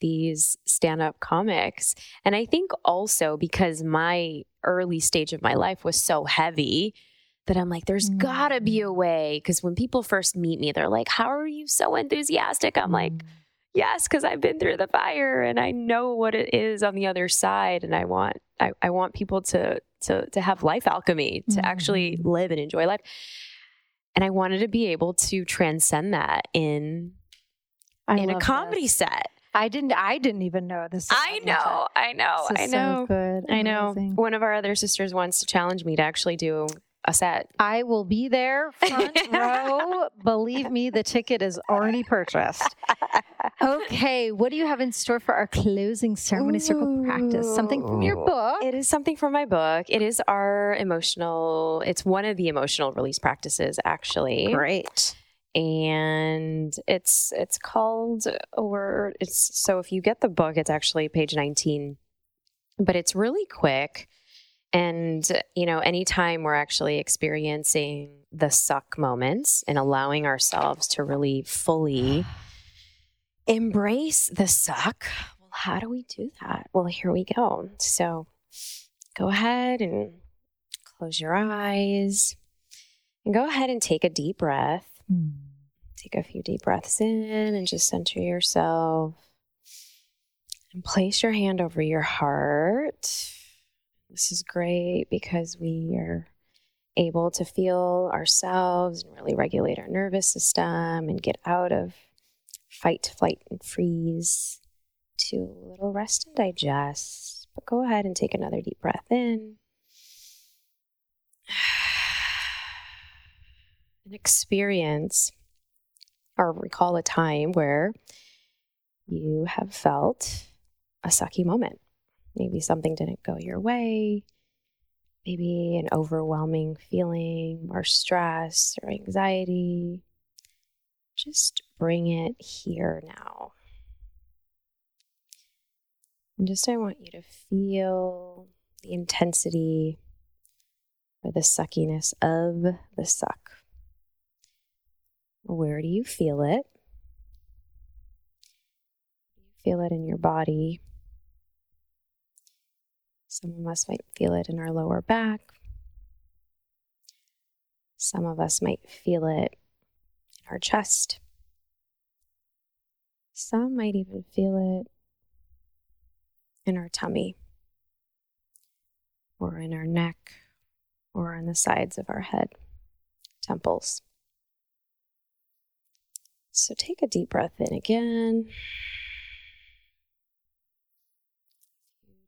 these stand up comics. And I think also because my early stage of my life was so heavy that I'm like, there's mm. gotta be a mm. way. Cause when people first meet me, they're like, how are you so enthusiastic? I'm mm. like, yes because i've been through the fire and i know what it is on the other side and i want i, I want people to to to have life alchemy to mm-hmm. actually live and enjoy life and i wanted to be able to transcend that in I in a comedy this. set I didn't. I didn't even know this. I know. I know. I know. So good. I know. One of our other sisters wants to challenge me to actually do a set. I will be there front [laughs] row. Believe me, the ticket is already purchased. Okay, what do you have in store for our closing ceremony Ooh. circle practice? Something from your book? It is something from my book. It is our emotional, it's one of the emotional release practices actually. Great. And it's it's called or it's so if you get the book, it's actually page 19. But it's really quick and, you know, anytime we're actually experiencing the suck moments and allowing ourselves to really fully embrace the suck, well, how do we do that? Well, here we go. So go ahead and close your eyes and go ahead and take a deep breath. Take a few deep breaths in and just center yourself. And place your hand over your heart this is great because we are able to feel ourselves and really regulate our nervous system and get out of fight, flight, and freeze to a little rest and digest. But go ahead and take another deep breath in. [sighs] And experience or recall a time where you have felt a sucky moment. Maybe something didn't go your way. Maybe an overwhelming feeling or stress or anxiety. Just bring it here now. And just I want you to feel the intensity or the suckiness of the suck. Where do you feel it? Feel it in your body. Some of us might feel it in our lower back. Some of us might feel it in our chest. Some might even feel it in our tummy or in our neck or on the sides of our head, temples. So take a deep breath in again.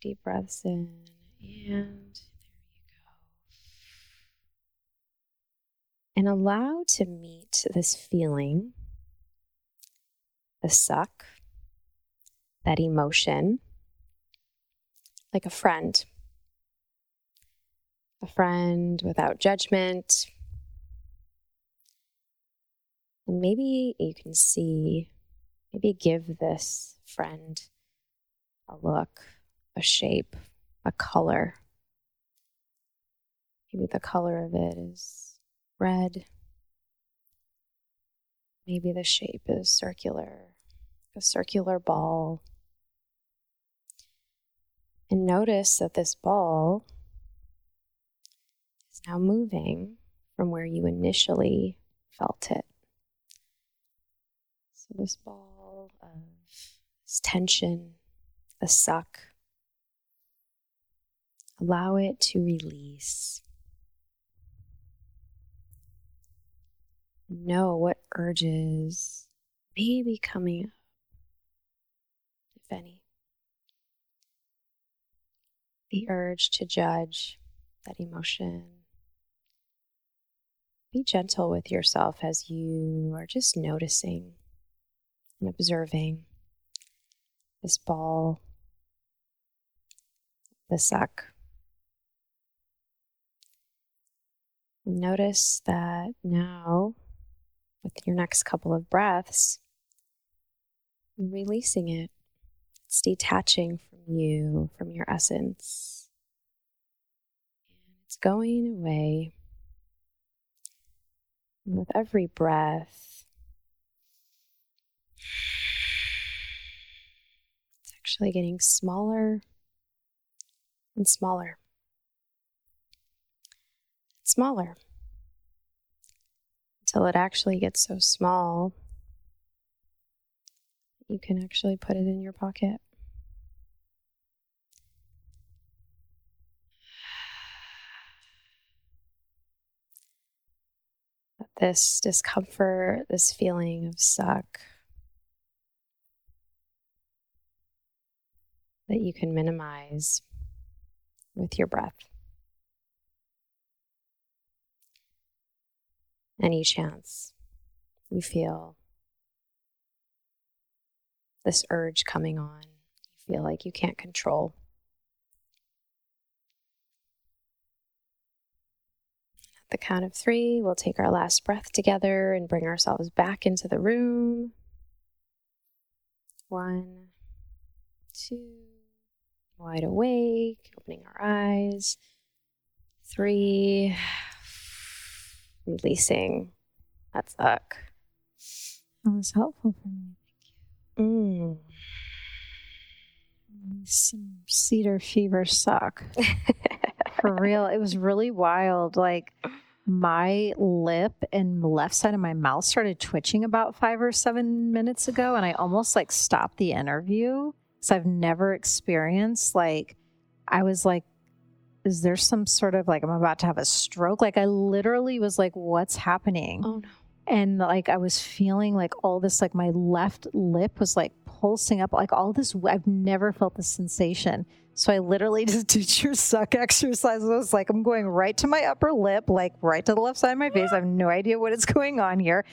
Deep breaths in, and there you go. And allow to meet this feeling, the suck, that emotion, like a friend. A friend without judgment, and maybe you can see, maybe give this friend a look, a shape, a color. Maybe the color of it is red. Maybe the shape is circular, a circular ball. And notice that this ball is now moving from where you initially felt it. So, this ball of this tension, the suck, allow it to release. Know what urges may be coming up, if any. The urge to judge that emotion. Be gentle with yourself as you are just noticing and observing this ball, the suck. Notice that now, with your next couple of breaths, releasing it. It's detaching from you, from your essence. And it's going away. And with every breath, it's actually getting smaller and smaller. Smaller until it actually gets so small you can actually put it in your pocket. This discomfort, this feeling of suck, that you can minimize with your breath. Any chance you feel this urge coming on, you feel like you can't control. At the count of three, we'll take our last breath together and bring ourselves back into the room. One, two, wide awake, opening our eyes. Three, releasing that suck. That was helpful for me. Thank Mm. Some cedar fever suck. for real. It was really wild. Like my lip and left side of my mouth started twitching about five or seven minutes ago, and I almost like stopped the interview because I've never experienced like I was like, is there some sort of like I'm about to have a stroke? Like I literally was like, what's happening? Oh no. and like I was feeling like all this, like my left lip was like pulsing up, like all this. I've never felt this sensation. So I literally [laughs] just did your suck exercise. I was like, I'm going right to my upper lip, like right to the left side of my face. I have no idea what is going on here.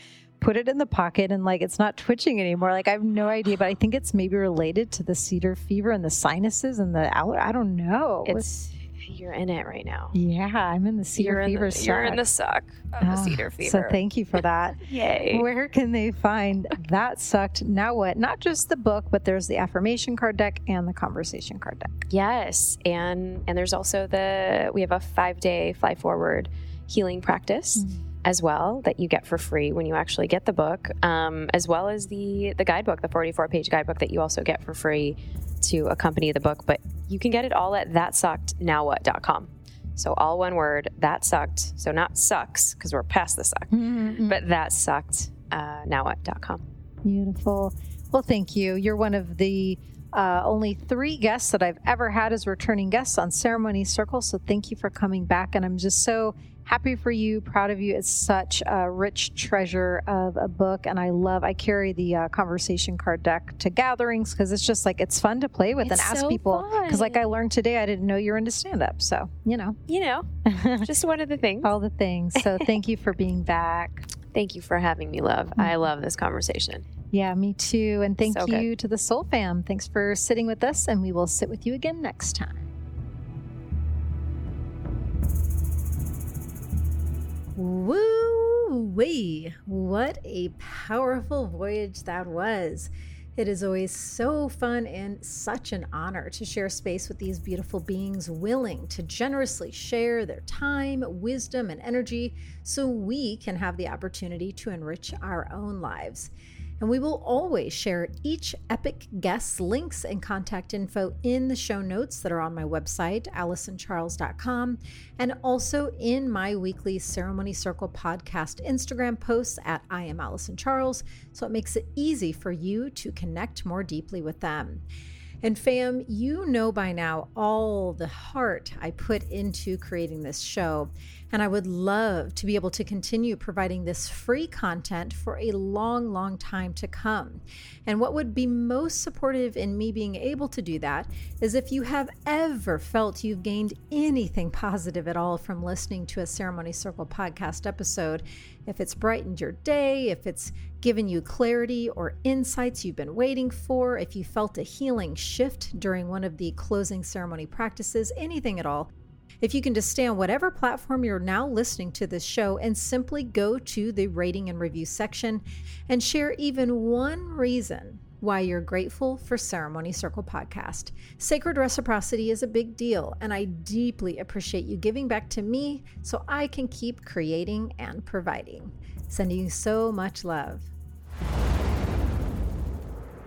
Put it in the pocket and like it's not twitching anymore. Like I have no idea, but I think it's maybe related to the cedar fever and the sinuses and the. I don't know. It's you're in it right now. Yeah, I'm in the cedar you're fever. The, you're in the suck of oh, the cedar fever. So thank you for that. [laughs] Yay. Where can they find that sucked? Now what? Not just the book, but there's the affirmation card deck and the conversation card deck. Yes, and and there's also the we have a five day fly forward healing practice. Mm-hmm as well that you get for free when you actually get the book, um, as well as the the guidebook, the 44 page guidebook that you also get for free to accompany the book. But you can get it all at thatsuckednowwhat.com. So all one word, that sucked. So not sucks because we're past the suck, mm-hmm. but that sucked uh, nowwhat.com. Beautiful. Well, thank you. You're one of the uh, only three guests that I've ever had as returning guests on Ceremony Circle. So thank you for coming back. And I'm just so happy for you, proud of you. It's such a rich treasure of a book, and I love. I carry the uh, conversation card deck to gatherings because it's just like it's fun to play with it's and ask so people. Because like I learned today, I didn't know you were into stand up, so you know, you know, [laughs] just one of the things, all the things. So [laughs] thank you for being back. Thank you for having me, love. Mm-hmm. I love this conversation. Yeah, me too. And thank so you good. to the Soul Fam. Thanks for sitting with us, and we will sit with you again next time. Woo wee! What a powerful voyage that was. It is always so fun and such an honor to share space with these beautiful beings willing to generously share their time, wisdom, and energy so we can have the opportunity to enrich our own lives. And we will always share each epic guest's links and contact info in the show notes that are on my website, AllisonCharles.com, and also in my weekly Ceremony Circle podcast Instagram posts at I am Allison Charles. So it makes it easy for you to connect more deeply with them. And fam, you know by now all the heart I put into creating this show. And I would love to be able to continue providing this free content for a long, long time to come. And what would be most supportive in me being able to do that is if you have ever felt you've gained anything positive at all from listening to a Ceremony Circle podcast episode, if it's brightened your day, if it's given you clarity or insights you've been waiting for, if you felt a healing shift during one of the closing ceremony practices, anything at all, if you can just stay on whatever platform you're now listening to this show and simply go to the rating and review section and share even one reason why you're grateful for Ceremony Circle Podcast. Sacred reciprocity is a big deal, and I deeply appreciate you giving back to me so I can keep creating and providing. Sending you so much love.